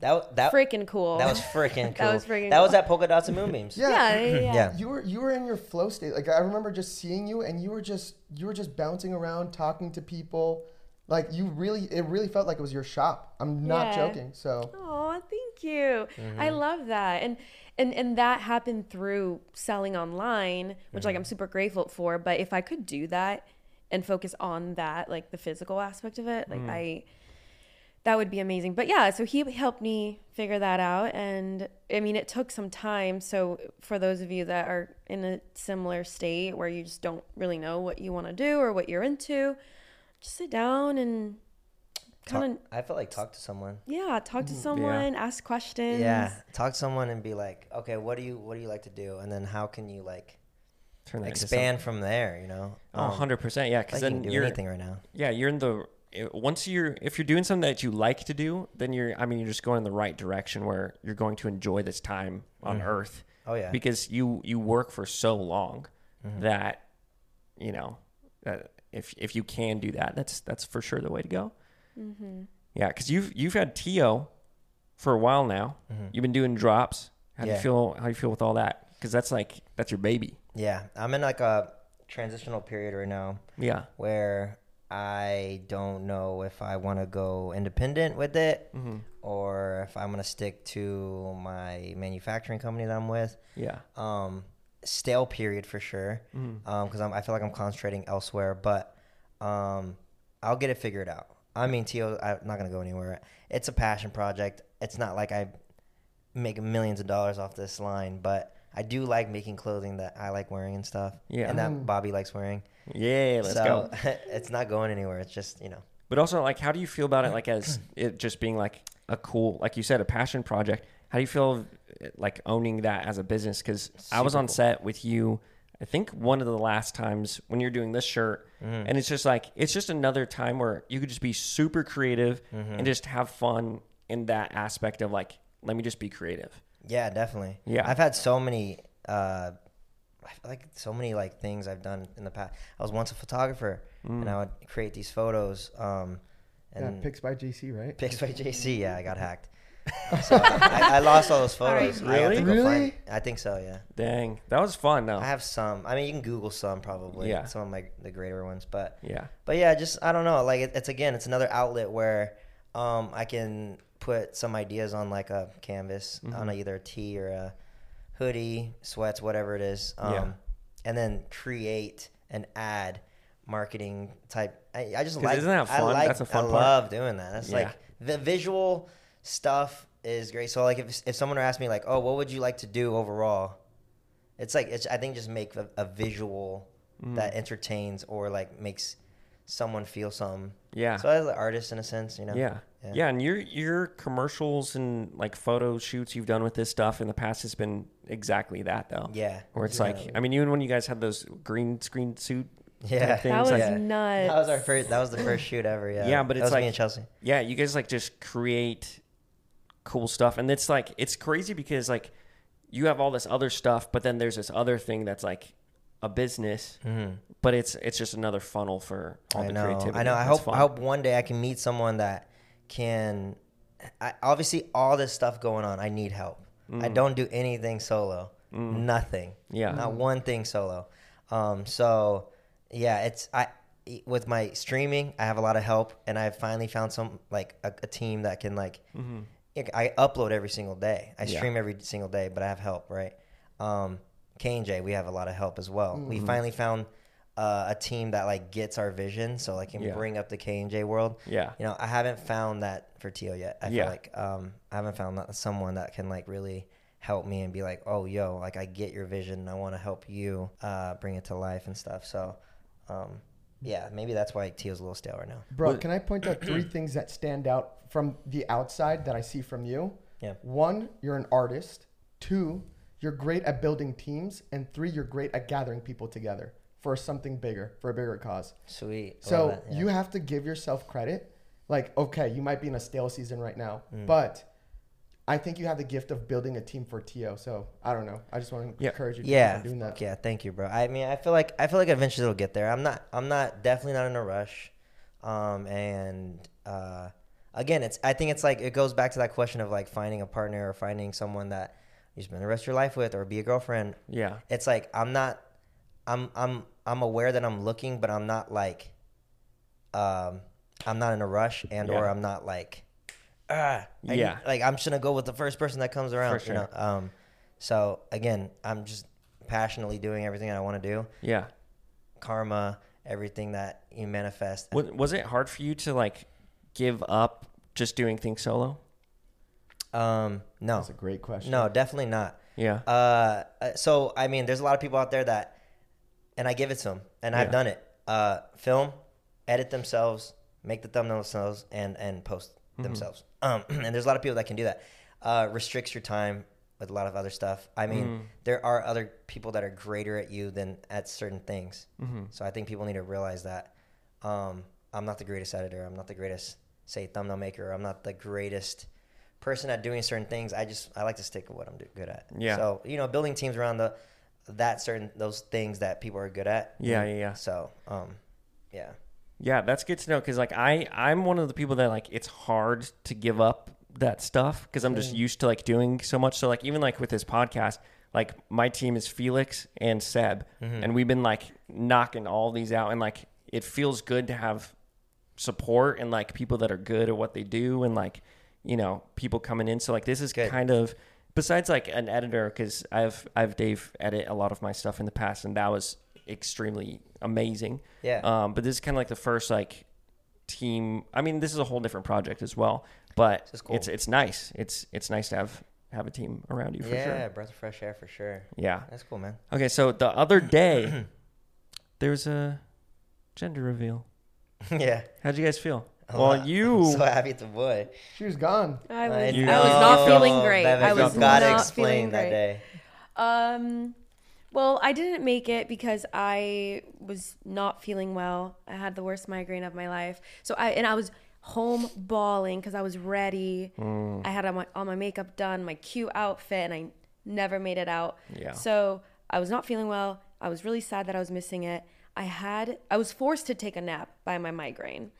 That that freaking cool. that was freaking cool. That was freaking That was cool. at Polka Dots and Moonbeams. Yeah. yeah, yeah, yeah. Yeah. You were you were in your flow state. Like I remember just seeing you and you were just you were just bouncing around talking to people. Like you really it really felt like it was your shop. I'm not Yeah. joking. So Oh, thank you. I mm-hmm. love that. And and and that happened through selling online, which like I'm mm-hmm. super grateful for, but if I could do that and focus on that, like the physical aspect of it, like mm. I that would be amazing. But yeah, so he helped me figure that out and I mean it took some time. So for those of you that are in a similar state where you just don't really know what you want to do or what you're into, just sit down and kind of I felt like talk to someone. yeah, talk to mm. someone, ask questions. Yeah, talk to someone and be like, okay, what do you what do you like to do, and then how can you like Turn expand from there? You know, Oh, 100 um, percent. Yeah, like because you then can do you're anything right now. yeah you're in the eh, once you're if you're doing something that you like to do, then you're I mean you're just going in the right direction where you're going to enjoy this time on mm. Earth. Oh yeah, because you you work for so long Mm-hmm. that you know that if if you can do that, that's that's for sure the way to go. Yeah, because you've you've had Tio for a while now. You've been doing drops. How do Mm-hmm. You feel? How do you feel with all that? Because that's like that's your baby. yeah. I'm in like a transitional period right now Yeah. where I don't know if I want to go independent with it Mm-hmm. or if I'm gonna stick to my manufacturing company that I'm with. Yeah. um, stale period for sure Um, because I'm I feel like I'm concentrating elsewhere, but um, I'll get it figured out. I mean, Tio, I'm not gonna go anywhere. It's a passion project. It's not like I make millions of dollars off this line, but I do like making clothing that I like wearing and stuff. Yeah. and that mm. Bobby likes wearing. Yeah. Let's so go. it's not going anywhere. It's just you know. But also, like, how do you feel about it? Like, as it just being like a cool, like you said, a passion project. How do you feel, like, owning that as a business? Because I was on cool. set with you. I think one of the last times when you're doing this shirt, Mm-hmm. and it's just like it's just another time where you could just be super creative Mm-hmm. and just have fun in that aspect of like, let me just be creative. Yeah, definitely. Yeah. I've had so many uh I feel like so many like things I've done in the past. I was once a photographer and I would create these photos um Yeah, and pics by JC, right? Pics by JC. Yeah, I got hacked. So I, I lost all those All right. photos. I have to Really? find- I think so. Yeah. Dang, that was fun though. I have some. I mean, you can Google some probably. Yeah. Some of my the greater ones, but yeah, but yeah, just I don't know. Like it, it's again, it's another outlet where um, I can put some ideas on like a canvas Mm-hmm. on a, either a tee or a hoodie, sweats, whatever it is, um, Yeah. and then create an ad marketing type. I, I just 'Cause like. isn't that I fun? like. That's a fun I part. love doing that. That's Yeah. like the visual stuff is great. So like if if someone were asked me like, oh, what would you like to do overall? It's like it's I think just make a, a visual Mm. that entertains or like makes someone feel some. yeah. So as an artist in a sense, you know. Yeah. Yeah. yeah. and your your commercials and like photo shoots you've done with this stuff in the past has been exactly that though. Yeah. Where it's Yeah. like, I mean, even when you guys had those green screen suit, Yeah. things, That was like, Yeah. nuts. That was our first. That was the first shoot ever. Yeah. Yeah, but that it's was me like- and Chelsea. yeah, you guys like just create cool stuff, and it's like it's crazy because like you have all this other stuff, but then there's this other thing that's like a business, Mm-hmm. but it's it's just another funnel for all I the know. creativity. I know. I It's hope. fun. I hope one day I can meet someone that can. I, obviously, all this stuff going on, I need help. I don't do anything solo. Nothing. Mm. Yeah. Not one thing solo. Um. So, yeah, it's I. With my streaming, I have a lot of help, and I finally found some like a, a team that can like. I upload every single day. I Mm-hmm. Yeah. stream every single day, but I have help, right? Um, K and J, we have a lot of help as well. We finally found uh, a team that like gets our vision, so like can Yeah. bring up the K and J world. Yeah. You know, I haven't found that for Tio yet. I Yeah. feel like um, I haven't found that, someone that can like really help me and be like, oh, yo, like I get your vision. I want to help you uh, bring it to life and stuff. So, um, yeah, maybe that's why Tio's a little stale right now. Bro, Well- can I point out three things that stand out from the outside that I see from you? Yeah. One, you're an artist. Two, you're great at building teams. And three, you're great at gathering people together for something bigger, for a bigger cause. Sweet. So that, yeah. you have to give yourself credit. Like, okay, you might be in a stale season right now, Mm. but I think you have the gift of building a team for Tio. So I don't know. I just want to Yeah. encourage you to yeah, doing that. yeah, thank you, bro. I mean, I feel like I feel like eventually it'll get there. I'm not. I'm not. Definitely not in a rush. Um, and uh, again, it's. I think it's like it goes back to that question of like finding a partner or finding someone that you spend the rest of your life with or be a girlfriend. Yeah. It's like I'm not. I'm. I'm. I'm aware that I'm looking, but I'm not like. Um, I'm not in a rush, and or I'm not like. Ah, I Yeah. need- like I'm just gonna go with the first person that comes around. For You know. Um, so again, I'm just passionately doing everything I want to do. Yeah. Karma, everything that you manifest. Was, was it hard for you to like give up just doing things solo? Um, no, That's a great question. no, definitely not. Yeah. Uh, uh, so I mean, there's a lot of people out there that, and I give it to them, and I've done it. Uh, film, edit themselves, make the thumbnail themselves, and and post Mm-hmm. themselves. Um, and there's a lot of people that can do that. Uh, restricts your time with a lot of other stuff. I mean, Mm. there are other people that are greater at you than at certain things. Mm-hmm. So I think people need to realize that. Um, I'm not the greatest editor. I'm not the greatest, say, thumbnail maker. I'm not the greatest person at doing certain things. I just I like to stick with what I'm do- good at. Yeah. So you know, building teams around the that certain those things that people are good at. Yeah, yeah, yeah. So um, yeah. Yeah, that's good to know because like I I'm one of the people that like it's hard to give up that stuff because I'm just mm. used to like doing so much. So like even like with this podcast, like my team is Felix and Seb, mm-hmm. and we've been like knocking all these out, and like it feels good to have support and like people that are good at what they do, and like you know people coming in. So like this is Good. kind of besides like an editor because I've I've Dave edit a lot of my stuff in the past, and that was extremely amazing. Yeah. Um, but this is kind of like the first like team. I mean, this is a whole different project as well, but cool. it's it's nice. It's it's nice to have have a team around you for yeah, sure. Yeah, breath of fresh air for sure. Yeah. That's cool, man. Okay, so the other day there was a gender reveal. yeah. How'd you guys feel? A well, lot. you so happy it's a boy. She was gone. I was, I I, was not feeling great. Bevan, I was you gotta not explain feeling that day. Um, well, I didn't make it because I was not feeling well. I had the worst migraine of my life. So I and I was home bawling because I was ready. Mm. I had all my, all my makeup done, my cute outfit, and I never made it out. Yeah. So I was not feeling well. I was really sad that I was missing it. I had I was forced to take a nap by my migraine.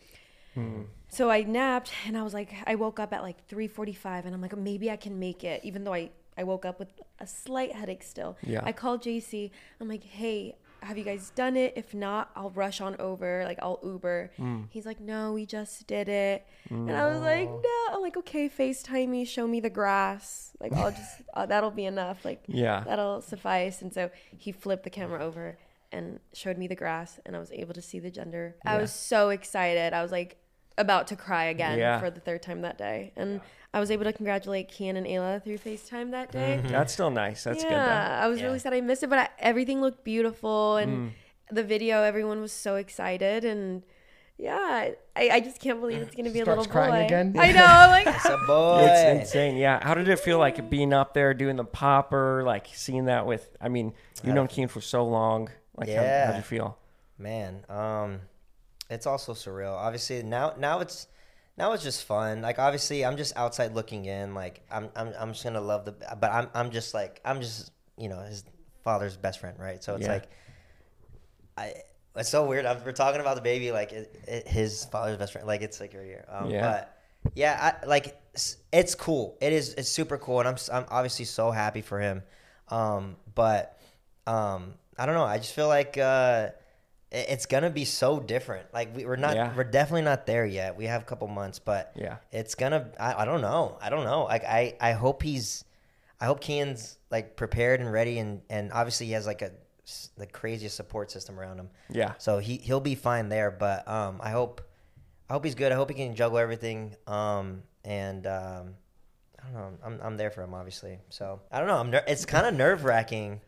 So I napped and I was like, I woke up at like 3:45 and I'm like, maybe I can make it, even though I I woke up with a slight headache still. Yeah. I called JC. I'm like, hey, have you guys done it? If not, I'll rush on over. Like I'll Uber. Mm. He's like, no, we just did it. And I was like, no. I'm like, okay, FaceTime me, show me the grass. Like I'll just uh, that'll be enough. Like Yeah. that'll suffice. And so he flipped the camera over and showed me the grass, and I was able to see the gender. I was so excited. I was like about to cry again Yeah. for the third time that day, and I was able to congratulate Kian and Ayla through FaceTime that day. That's still nice. That's yeah, good though. I was Yeah. really sad I missed it, but I, everything looked beautiful, and Mm. the video, everyone was so excited, and yeah, I, I just can't believe it's gonna be a little crying boy. again. I know, I'm like. It's a boy. It's insane. Yeah. How did it feel like being up there doing the popper, like seeing that with, I mean, you've known Kian for so long. Like, how, Yeah. how'd you feel? Man, um, it's also surreal. Obviously, now now it's now it's just fun. Like obviously, I'm just outside looking in. Like I'm I'm I'm just gonna love the, but I'm I'm just like I'm just you know his father's best friend, right? So it's Yeah. like, I it's so weird. I'm, we're talking about the baby like it, it, his father's best friend. Like it's like right here. Um, Yeah. But yeah, I, like s- it's cool. It is. It's super cool, and I'm I'm obviously so happy for him. Um, but um, I don't know. I just feel like uh, it's gonna be so different. Like we, we're not. Yeah. We're definitely not there yet. We have a couple months, but Yeah. it's gonna. I, I don't know. I don't know. Like I I hope he's. I hope Kian's like prepared and ready, and and obviously he has like a the craziest support system around him. Yeah. So he he'll be fine there. But um, I hope I hope he's good. I hope he can juggle everything. Um, and um, I don't know. I'm I'm there for him, obviously. So I don't know. I'm ner- it's kind of nerve wracking,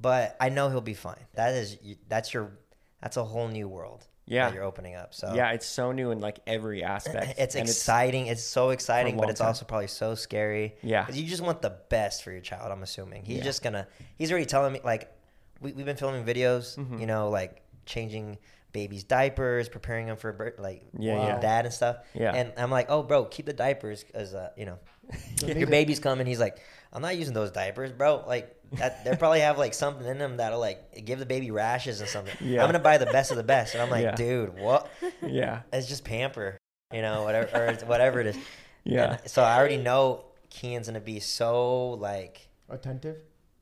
but I know he'll be fine. That is that's your that's a whole new world. Yeah. that you're opening up. So Yeah. It's so new in like every aspect. it's and exciting. It's, so exciting, but it's time. also probably so scary. yeah you just want the best for your child. I'm assuming he's Yeah. just gonna. He's already telling me like, we we've been filming videos. Mm-hmm. You know, like changing babies' diapers, preparing them for birth, like Yeah, wow. yeah. dad and stuff. Yeah. And I'm like, oh, bro, keep the diapers because uh, you know, your baby's coming. He's like, I'm not using those diapers, bro. Like that, they probably have like something in them that'll like give the baby rashes and something. Yeah. I'm gonna buy the best of the best, and I'm like, Yeah. dude, what? yeah. It's just pamper, you know, whatever or it's whatever it is. Yeah. And so I already know Kian's gonna be so like Attentive.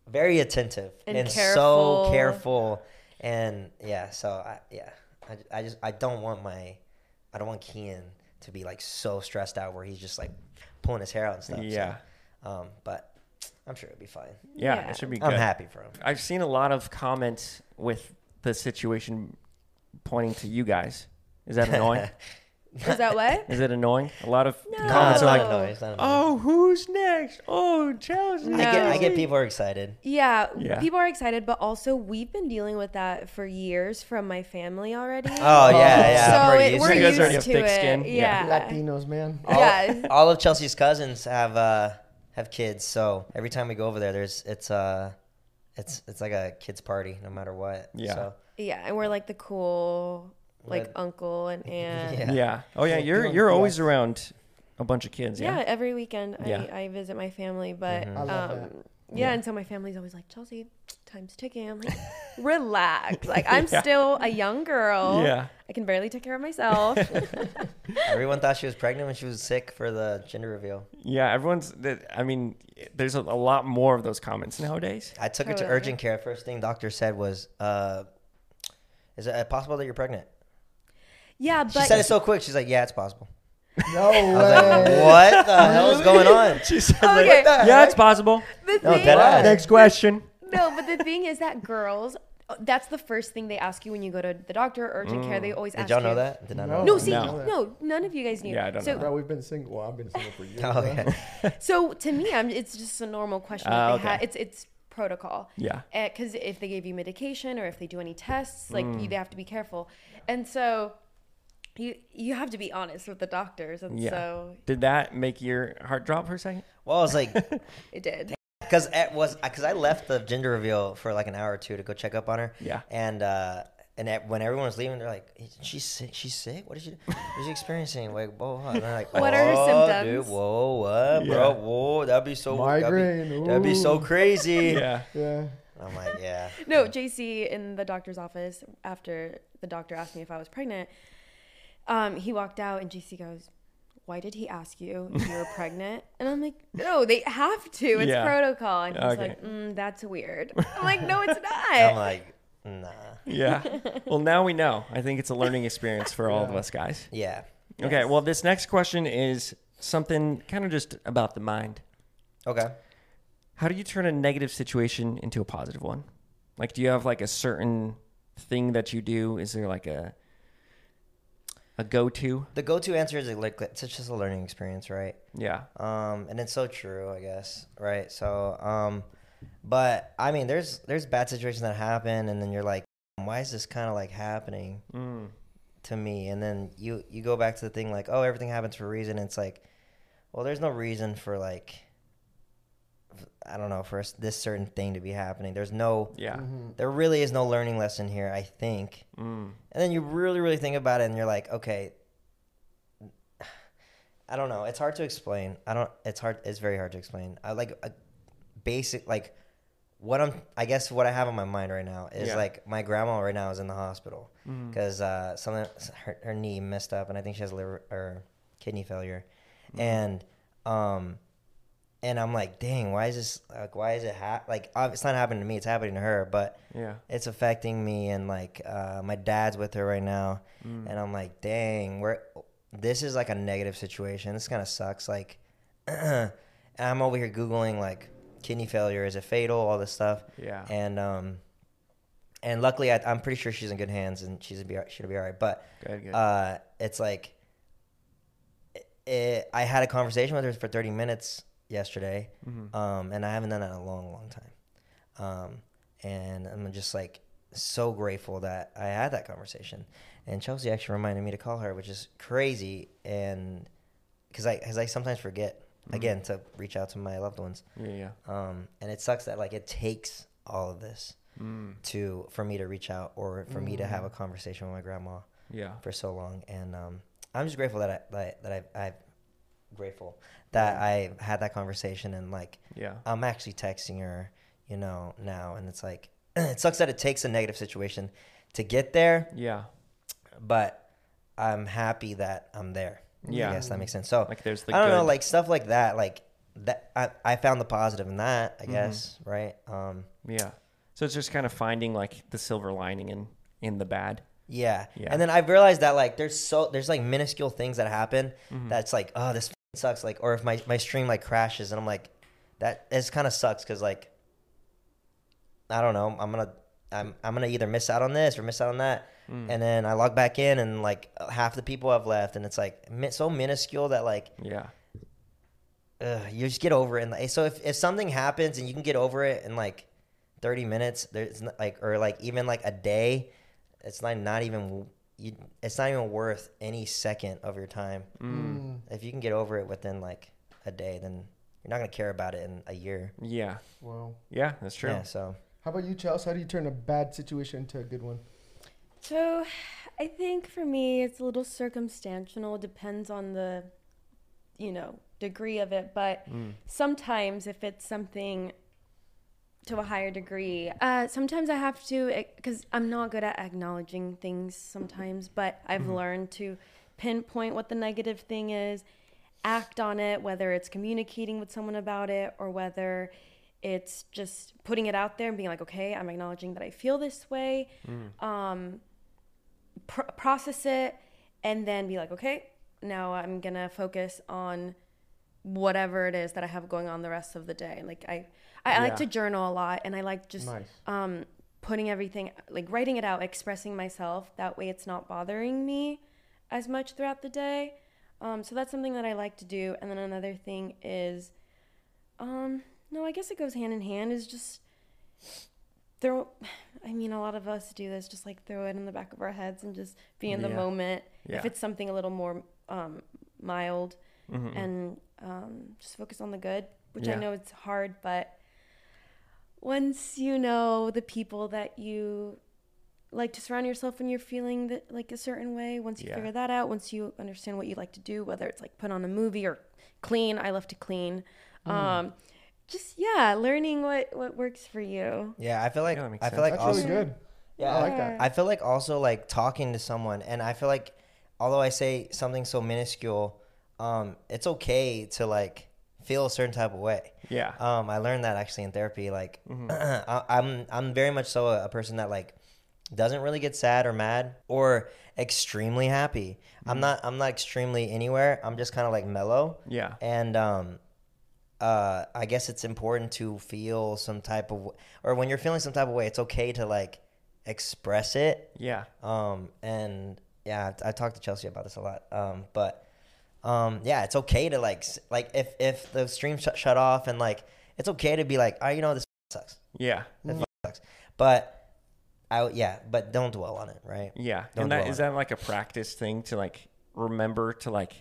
very attentive And and, so careful. careful, and yeah. So I yeah, I, I just I don't want my I don't want Kian to be like so stressed out where he's just like pulling his hair out and stuff. so, Yeah. um, but I'm sure it'll be fine. Yeah. Yeah. It should be good. I'm happy for him. I've seen a lot of comments with the situation pointing to you guys. Is that annoying? Is that what? Is it annoying? A lot of No. comments No, are like, not annoying, it's not "Oh, who's next? Oh, Chelsea." I get I get people are excited. Yeah, Yeah. people are excited, but also we've been dealing with that for years from my family already. Oh yeah, yeah. I'm so already it, used we're You guys used already have to thick it. skin? Yeah. Yeah. Latinos, man. all, Yeah. all of Chelsea's cousins have uh have kids, so every time we go over there, there's it's uh it's it's like a kids party no matter what. Yeah. So, Yeah, and we're like the cool like What? uncle and aunt. Yeah. Yeah. Oh yeah, you're you're always PS. around a bunch of kids. Yeah, Yeah. every weekend Yeah. I, I visit my family, but Mhm. I love um, that. yeah, and so my family's always like, Chelsea, time's ticking. I'm like, relax. Like I'm Yeah. still a young girl. Yeah. I can barely take care of myself. everyone thought she was pregnant when she was sick for the gender reveal. Yeah. Everyone's. that- I mean, there's a, a lot more of those comments nowadays. I took her to urgent care. First thing doctor said was, uh, "Is it possible that you're pregnant?" yeah, but She said it so quick. She's like, "Yeah, it's possible." No I was like, way. "What the hell is going on?" She said, Okay. like, "Yeah, it's possible." the No, thing. Next question. No, but the thing is that girls, that's the first thing they ask you when you go to the doctor or urgent care. They mm. always Did ask y'all you. know that? Did not know. No, that. see, No. no. none of you guys knew. Yeah, I don't so, know. Bro, we've been single. Well, I've been single for years. Oh, yeah. So to me, I'm, it's just a normal question. That ah, okay. they ha- It's it's protocol. Yeah. Eh, because if they gave you medication or if they do any tests, like Mm. you, they have to be careful. And so you you have to be honest with the doctors. And Yeah. so Did that make your heart drop for a second? Well, I was like, it did. Because it was because I left the gender reveal for like an hour or two to go check up on her. Yeah. And uh, and at, when everyone was leaving, they're like, "She's sick. She's sick. What is she? What is she experiencing? Like, whoa." whoa." And they're like, What are her symptoms?" Dude, whoa, what, Yeah. bro? Whoa, that'd be so Migraine, That'd be, that'd be so crazy. Yeah. Yeah. I'm like, yeah. No, JC in the doctor's office after the doctor asked me if I was pregnant. um, he walked out, and JC goes, "Why did he ask you if you were pregnant?" And I'm like, "No, they have to. It's Yeah. protocol." And he's Okay. like, mm, "That's weird." I'm like, "No, it's not. I'm like, nah. Yeah. well, now we know. I think it's a learning experience for all of us guys. Yeah. Okay. Well, this next question is something kind of just about the mind. Okay. How do you turn a negative situation into a positive one? Like, do you have like a certain thing that you do? Is there like a a go to? The go-to answer is like it's just a learning experience, right? Yeah. Um, and it's so true, I guess, right? So, um, but I mean, there's there's bad situations that happen, and then you're like, why is this kind of like happening Mm. to me? And then you you go back to the thing like, oh, everything happens for a reason. it's like, well, there's no reason for like, I don't know, for this certain thing to be happening. There's no, Yeah. Mhm. there really is no learning lesson here. I think. Mm. And then you really, really think about it, and you're like, okay, I don't know. It's hard to explain. I don't. It's hard. It's very hard to explain. I like a basic like what I'm. I guess what I have on my mind right now is Yeah. like my grandma right now is in the hospital Mm. because uh, something her, her knee messed up, and I think she has liver or kidney failure, Mm-hmm. and um. And I'm like, dang, why is this like? Why is it ha- like? It's not happening to me. It's happening to her. But Yeah. it's affecting me and like uh, my dad's with her right now Mm. and i'm like dang we're this is like a negative situation this kind of sucks like and i'm over here googling like kidney failure is it fatal all this stuff Yeah. and um and luckily I, i'm pretty sure she's in good hands and she's gonna be she'll be all right but Good. Good. uh it's like it, i had a conversation with her for 30 minutes yesterday Mhm. um, and I haven't done that in a long, long time. Um, and I'm just like so grateful that I had that conversation. And Chelsea actually reminded me to call her, which is crazy, and because I, cause I sometimes forget again to reach out to my loved ones. Yeah. Yeah. Um, and it sucks that like it takes all of this Mm. to for me to reach out or for me to have a conversation with my grandma Yeah. for so long, and um, I'm just grateful that I that, that I I'm grateful that I had that conversation and like Yeah. I'm actually texting her, you know, now, and it's like it sucks that it takes a negative situation to get there, Yeah. but I'm happy that I'm there. Yeah. I guess that makes sense. So Like there's the I don't know, like stuff like that, like that. I, I found the positive in that, Mm-hmm. I guess, right? Um, Yeah. So it's just kind of finding like the silver lining in in the bad. yeah. Yeah. And then I've realized that like there's so there's like minuscule things that happen Mm-hmm. that's like oh this sucks like or if my my stream like crashes and I'm like that it kind of sucks because like I don't know I'm gonna I'm I'm gonna either miss out on this or miss out on that Mm. and then I log back in and like half the people have left and it's like so minuscule that like Yeah. ugh, you just get over it and like, so if if something happens and you can get over it in like 30 minutes there's not, like or like even like a day it's like not even you it's not even worth any second of your time Mm. if you can get over it within like a day then you're not going to care about it in a year Yeah. Wow. Yeah. That's true. yeah so How about you, Chelsea? How do you turn a bad situation into a good one? So, I think for me, it's a little circumstantial. Depends on the, you know, degree of it. But Mm. sometimes, if it's something to a higher degree, uh, sometimes I have to, because I'm not good at acknowledging things sometimes. But I've learned to pinpoint what the negative thing is, act on it, whether it's communicating with someone about it or whether it's just putting it out there and being like, okay, I'm acknowledging that I feel this way. Um, pr- process it and then be like, okay, now I'm gonna focus on whatever it is that I have going on the rest of the day. Like I, I, I like to journal a lot, and I like just Nice. um, putting everything, like writing it out, expressing myself. That way, it's not bothering me as much throughout the day. Um, so that's something that I like to do. And then another thing is, um, no, I guess it goes hand in hand. Is just throw. I mean, a lot of us do this. Just like throw it in the back of our heads and just be in the Yeah. moment. Yeah. If it's something a little more um, mild, Mhm. and um, just focus on the good, which I know it's hard, but once you know the people that you like to surround yourself when you're feeling that like a certain way, once you Yeah. figure that out, once you understand what you like to do, whether it's like put on a movie or clean, I love to clean. Mm. Um, just yeah, learning what what works for you. yeah i feel like Yeah, that makes i feel sense. like That's also really good. yeah I like that. I feel like also like talking to someone, and I feel like although I say something so minuscule, um, it's okay to like feel a certain type of way. Yeah. Um, I learned that actually in therapy. Like, Mm-hmm. I, I'm I'm very much so a, a person that like doesn't really get sad or mad or extremely happy. Mm-hmm. I'm not I'm not extremely anywhere. I'm just kind of like mellow. Yeah. And um, uh, I guess it's important to feel some type of or when you're feeling some type of way, it's okay to like express it. Yeah. Um, and yeah, I, I talked to Chelsea about this a lot. Um, but um, yeah, it's okay to like like if if the stream sh- shut off and like it's okay to be like, oh, you know, this sucks. Yeah. This sucks. But I yeah, but don't dwell on it, right? Yeah. Don't and that dwell is that like a practice thing to like remember to like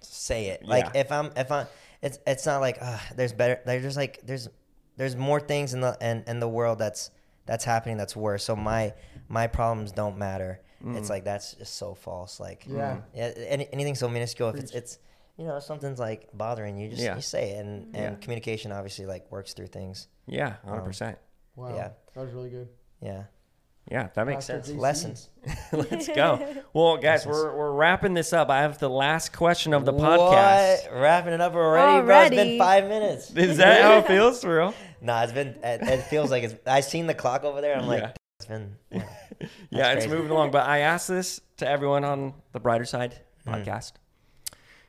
say it. Like Yeah. if I'm if I'm it's it's not like uh, there's better there's just like there's there's more things in the in, in the world that's that's happening that's worse. So my my problems don't matter. It's mm. like that's just so false. Like Yeah. Mm. yeah, any, anything so minuscule. If it's it's you know if something's like bothering you, just Yeah. you say it. And and Yeah. communication obviously like works through things. yeah, um, 100%. Wow. Yeah. That was really good. Yeah, Yeah, that makes Pastor sense. JC. lessons. Let's go. Well, guys, we're, we're wrapping this up. I have the last question of the podcast. What? Wrapping it up already, bro. It's been five minutes. Is that how it feels for real? Nah, it's been. It, it feels like it's. I seen the clock over there. I'm like, it's been. Yeah. yeah, it's moving along. But I asked this to everyone on the Brighter Side Mm-hmm. podcast.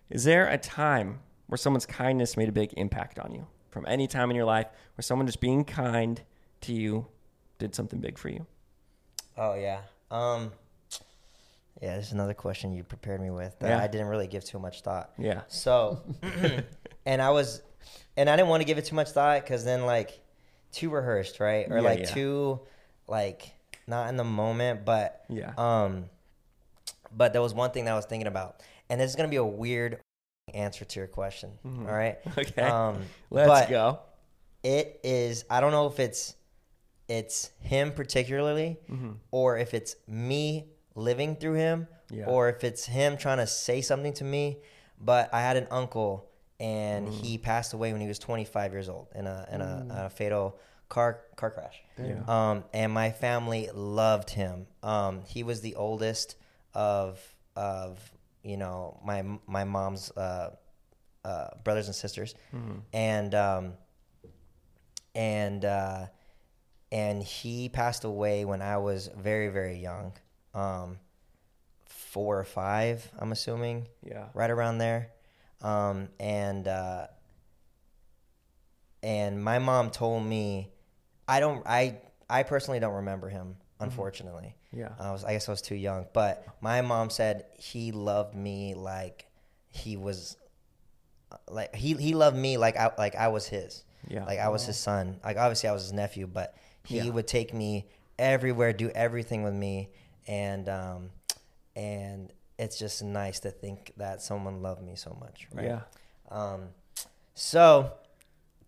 Is there a time where someone's kindness made a big impact on you? From any time in your life where someone just being kind to you did something big for you? Oh yeah. Um. Yeah, this is another question you prepared me with that Yeah. I didn't really give too much thought. Yeah. So, and I was, and I didn't want to give it too much thought because then like too rehearsed, right? Or Yeah, like yeah. too like not in the moment, but Yeah. um, but there was one thing that I was thinking about, and this is gonna be a weird answer to your question. all right. Okay. Um, Let's go. It is. I don't know if it's it's him particularly, Mm-hmm. or if it's me living through him, Yeah. or if it's him trying to say something to me. But I had an uncle, and Mm. he passed away when he was 25 years old in a in a, a fatal car car crash. Yeah. Um, and my family loved him. Um, he was the oldest of of you know my my mom's uh, uh, brothers and sisters, Mm-hmm. and um, and uh, and he passed away when I was very very young, um, four or five, I'm assuming Yeah. right around there. Um, and uh, and my mom told me, I don't, I, I personally don't remember him, unfortunately. Yeah. I was, I guess I was too young. But my mom said he loved me like he was, like he he loved me like I like I was his. Yeah. Like I was his son. Like obviously I was his nephew, but he Yeah. would take me everywhere, do everything with me, and um, and it's just nice to think that someone loved me so much, right? Yeah. Um, so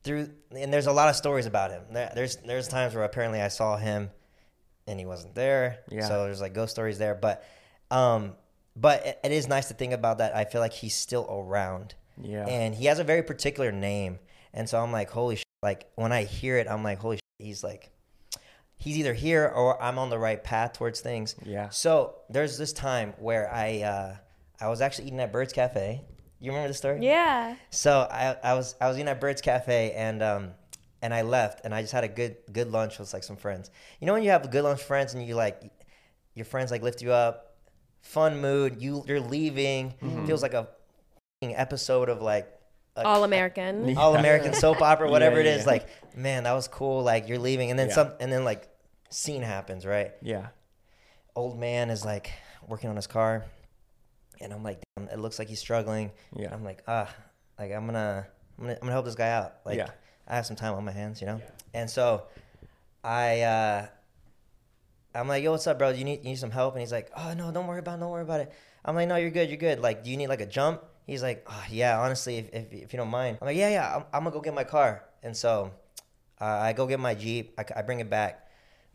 through and there's a lot of stories about him. There's there's times where apparently I saw him and he wasn't there. Yeah. So there's like ghost stories there, but um, but it, it is nice to think about that. I feel like he's still around. Yeah. And he has a very particular name, and so I'm like, holy shit. Like when I hear it, I'm like, holy shit. He's like, he's either here or I'm on the right path towards things. Yeah. So there's this time where I uh, I was actually eating at Bird's Cafe. You remember the story? Yeah. So I, I was I was eating at Bird's Cafe and um and I left and I just had a good good lunch with like some friends. You know when you have a good lunch with friends and you like your friends like lift you up, fun mood. You you're leaving. Feels like a f***ing episode of like All American. all American soap opera, whatever Yeah, it is. yeah. Like man, that was cool. Like you're leaving and then Yeah. some and then like scene happens right Yeah. old man is like working on his car and i'm like Damn, it looks like he's struggling. Yeah. And i'm like ah like i'm gonna i'm gonna, I'm gonna help this guy out. Like Yeah. i have some time on my hands you know? And so i uh i'm like yo what's up bro? You need you need some help? And he's like oh no don't worry about it don't worry about it. I'm like no you're good you're good. Like do you need like a jump? He's like oh, yeah honestly if, if, if you don't mind. I'm like yeah yeah I'm, I'm gonna go get my car. And so uh, i go get my jeep I, I bring it back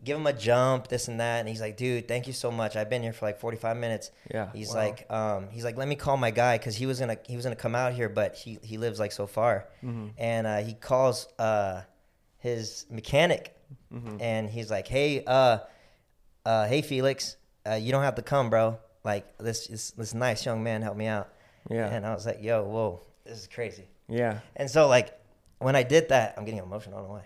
give him a jump, this and that. And he's like, dude, thank you so much. I've been here for like 45 minutes. Yeah. He's Wow. like, um, he's like, let me call my guy because he was gonna he was gonna come out here, but he he lives like so far, Mm-hmm. and uh, he calls uh, his mechanic, Mm-hmm. and he's like, hey, uh, uh, hey Felix, uh, you don't have to come, bro. like this this, this nice young man helped me out. Yeah. And I was like, yo, whoa, this is crazy. Yeah. And so like when I did that, I'm getting emotional. I don't know why.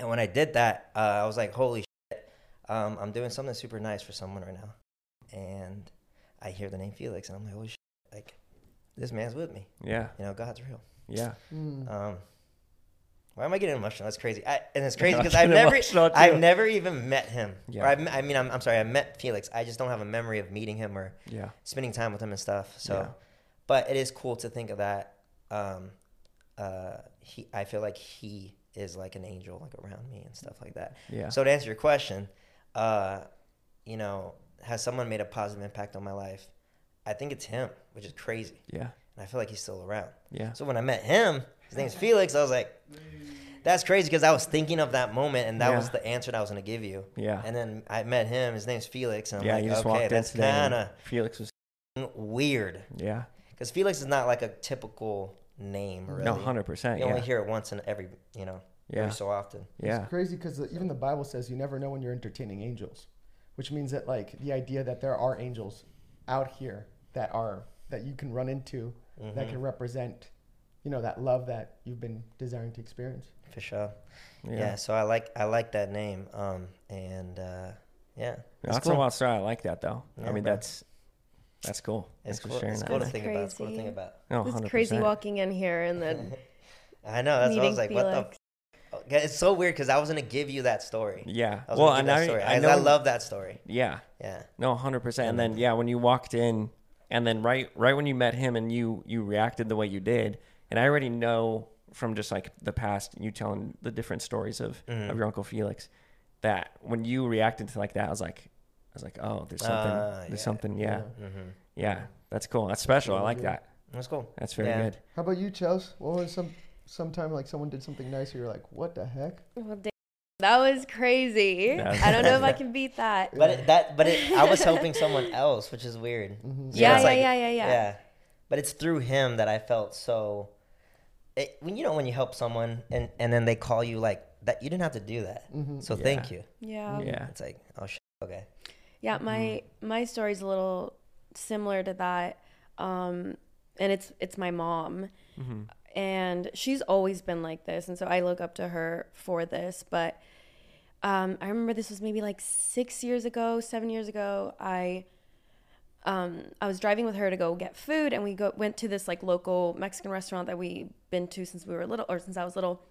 And when I did that, uh, I was like, holy shit, um, I'm doing something super nice for someone right now. And I hear the name Felix, and I'm like, holy shit, like this man's with me. Yeah. You know, God's real. Yeah. Mm. Um, why am I getting emotional? That's crazy. I, and it's crazy because I've never. I've never even met him. Yeah. Or I've, I mean, I'm, I'm sorry, I met Felix. I just don't have a memory of meeting him or Yeah. spending time with him and stuff. So, Yeah. but it is cool to think of that. Um, uh, he, I feel like he is like an angel, like around me and stuff like that. Yeah. So to answer your question, uh, you know, has someone made a positive impact on my life? I think it's him, which is crazy, Yeah. and I feel like he's still around. Yeah. So when I met him, his name's Felix. I was like, that's crazy because I was thinking of that moment, and that Yeah. was the answer that I was gonna give you. Yeah. And then I met him. His name's Felix, and I'm yeah. like, you just okay, walked that's into that. kind of Felix was. weird Yeah. because Felix is not like a typical name. Really. No, hundred percent. You Yeah. only hear it once in every, you know, Yeah. every so often. Yeah. It's crazy because even the Bible says you never know when you're entertaining angels, which means that like the idea that there are angels out here that are that you can run into that Mm-hmm. can represent, you know, that love that you've been desiring to experience. For sure. Yeah. Yeah. So I like I like that name. Um, and uh, yeah, it's That's cool. a wild story. I like that though. Yeah, I mean, bro. that's that's cool. It's Thanks for cool. sharing It's that. cool to That's think about. It's cool to think crazy. about. No, It's 100%. crazy walking in here and then I know. That's what I was like. Felix. What the? Okay, It's so weird because I was gonna give you that story. Yeah. I was Well, and that I, story. I I, know. I love that story. Yeah. Yeah. No, hundred percent. And then yeah, when you walked in, and then right right when you met him, and you you reacted the way you did, and I already know from just like the past, you telling the different stories of Mm-hmm. of your uncle Felix, that when you reacted to like that, I was like, I was like, oh, there's something, Ah, there's yeah. something, yeah, Mm-hmm. yeah, that's cool, that's special. I like that. That's cool. That's very Yeah. good. How about you, Chels? What was some sometime like someone did something nice, you're like, what the heck? well, da- that was crazy. That was I don't know if I can beat that. But it, that, but it, I was helping someone else, which is weird. Mhm. So Yeah, it's yeah, yeah, yeah, yeah. But it's through him that I felt so. It, when you know when you help someone and and then they call you like that, you didn't have to do that. Mhm. So Yeah. thank you. Yeah. Yeah, It's like oh shit, okay. Yeah, my my story's a little similar to that, um, and it's it's my mom, Mm-hmm. and she's always been like this, and so I look up to her for this. But um, I remember this was maybe like six years ago, seven years ago. I um, I was driving with her to go get food, and we go went to this like local Mexican restaurant that we've been to since we were little, or since I was little.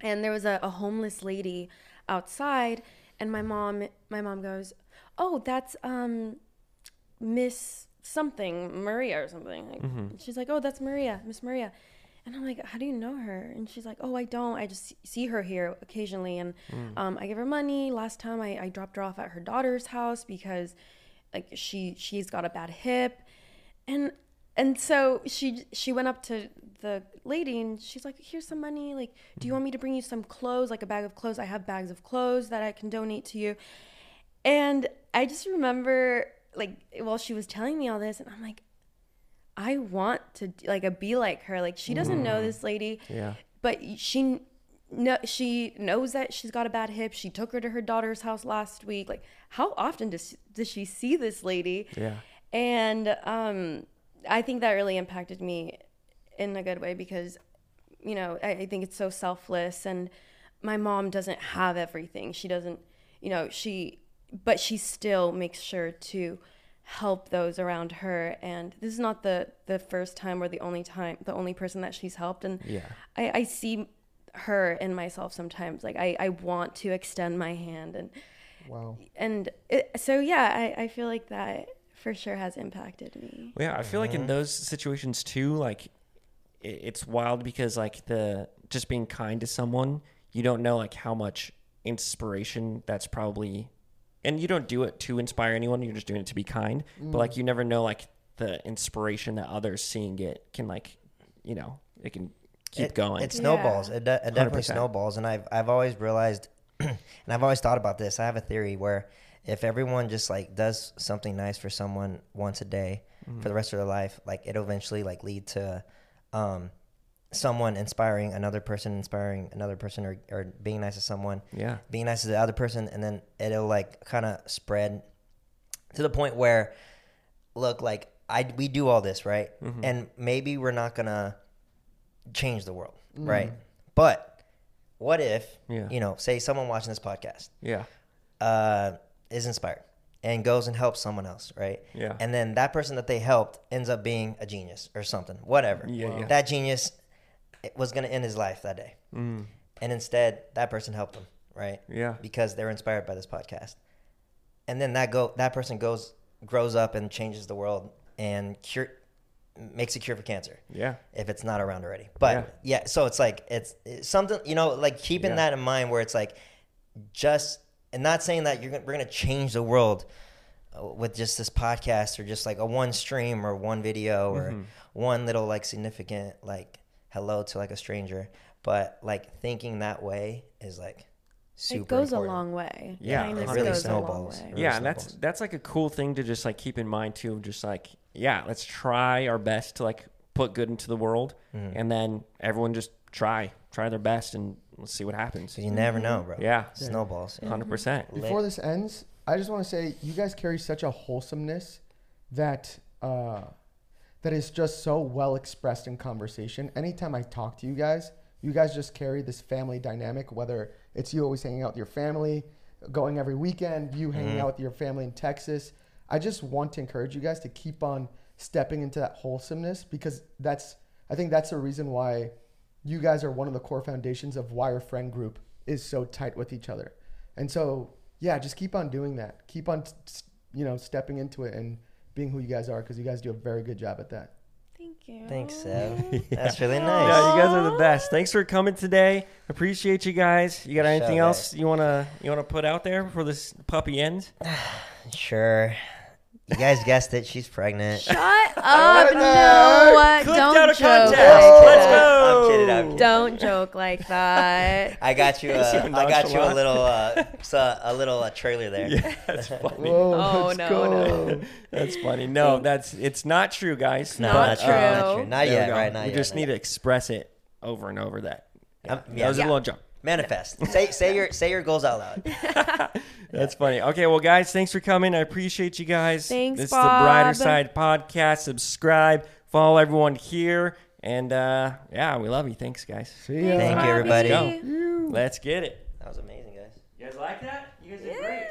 And there was a, a homeless lady outside, and my mom, my mom goes, "Oh, that's um, Miss something, Maria or something." Like, She's like, "Oh, that's Maria, Miss Maria." And I'm like, how do you know her? And she's like, oh, I don't. I just see her here occasionally. And um, I give her money. Last time I, I dropped her off at her daughter's house because like she she's got a bad hip. And and so she she went up to the lady and she's like, here's some money. Like, do you want me to bring you some clothes, like a bag of clothes? I have bags of clothes that I can donate to you. And I just remember like while she was telling me all this, and I'm like, I want to like a be like her. Like she doesn't know this lady, yeah, but she no she knows that she's got a bad hip. She took her to her daughter's house last week. Like how often does does she see this lady? yeah, And um, I think that really impacted me in a good way because, you know, I, I think it's so selfless. And my mom doesn't have everything. She doesn't, you know, she, but she still makes sure to help those around her. And this is not the the first time or the only time, the only person that she's helped. And yeah, I, I see her in myself sometimes. Like I, I want to extend my hand and Wow. and it, so yeah, I, I feel like that for sure has impacted me. Well, yeah, I feel like in mm-hmm. those situations too, like it, it's wild because like the just being kind to someone, you don't know like how much inspiration that's probably, and you don't do it to inspire anyone. You're just doing it to be kind. But like you never know like the inspiration that others seeing it can like, you know, it can keep it, going. It snowballs. It, de- it definitely 100%. snowballs, and I've I've always realized, and I've always thought about this. I have a theory where if everyone just like does something nice for someone once a day Mm-hmm. for the rest of their life, like it'll eventually like lead to um, someone inspiring another person, inspiring another person, or, or being nice to someone, yeah, being nice to the other person, and then it'll like kind of spread to the point where look, like I we do all this right, Mm-hmm. and maybe we're not gonna change the world, Mm. right? But what if Yeah. you know, say someone watching this podcast Yeah. uh, is inspired and goes and helps someone else, right? Yeah. And then that person that they helped ends up being a genius or something, whatever. Yeah, yeah. That genius was going to end his life that day. Mm. And instead, that person helped him, right? Yeah. Because they're inspired by this podcast. And then that go that person goes grows up and changes the world and cure makes a cure for cancer Yeah. if it's not around already. But yeah, so it's like it's, it's something you know, like keeping Yeah. that in mind, where it's like just and not saying that you're we're gonna change the world uh, with just this podcast or just like a one stream or one video or Mm-hmm. one little like significant like hello to like a stranger, but like thinking that way is like super. it goes important. a long way. Yeah, Kindness it really goes a long snowballs. way. Really yeah, and that's snowballs. that's like a cool thing to just like keep in mind too. Just like yeah, let's try our best to like put good into the world, Mm-hmm. and then everyone just try try their best, and let's see what happens. you never know, bro. Yeah, snowballs. yeah. hundred percent. Before this ends, I just want to say you guys carry such a wholesomeness that uh, that is just so well expressed in conversation. Anytime I talk to you guys, you guys just carry this family dynamic. Whether it's you always hanging out with your family, going every weekend, you hanging mm-hmm. out with your family in Texas. I just want to encourage you guys to keep on stepping into that wholesomeness because that's I think that's the reason why you guys are one of the core foundations of why our friend group is so tight with each other. And so, yeah, just keep on doing that. Keep on, you know, stepping into it and being who you guys are because you guys do a very good job at that. Thank you. Thanks, Seb. That's really nice. Yeah, you guys are the best. Thanks for coming today. Appreciate you guys. You got anything sure, else you wanna you wanna put out there before this puppy ends? Sure. You guys guessed it. She's pregnant. Shut up! No, Clipped don't out of joke. context. like Let's go. I'm kidding, I'm kidding. Don't joke like that. I got you. Uh, Super I got you a nonchalant. little, uh, so- a little uh, trailer there. Yeah, that's funny. Whoa, Oh, let's no, go. no. That's funny. No, that's it's not true, guys. No, Not not true. true. Not true. Not There we yet. go. Right. Not we just not need yet. to express it over and over. That yeah, Um, that yeah. was a Yeah. little jump. Manifest. say say your say your goals out loud. That's funny. Okay, well, guys, thanks for coming. I appreciate you guys. Thanks, This is the Brighter Side Podcast. Subscribe, follow everyone here, and uh, yeah, we love you. Thanks, guys. See ya. Thank you, everybody. Let's go. Let's get it. That was amazing, guys. You guys like that? You guys did great.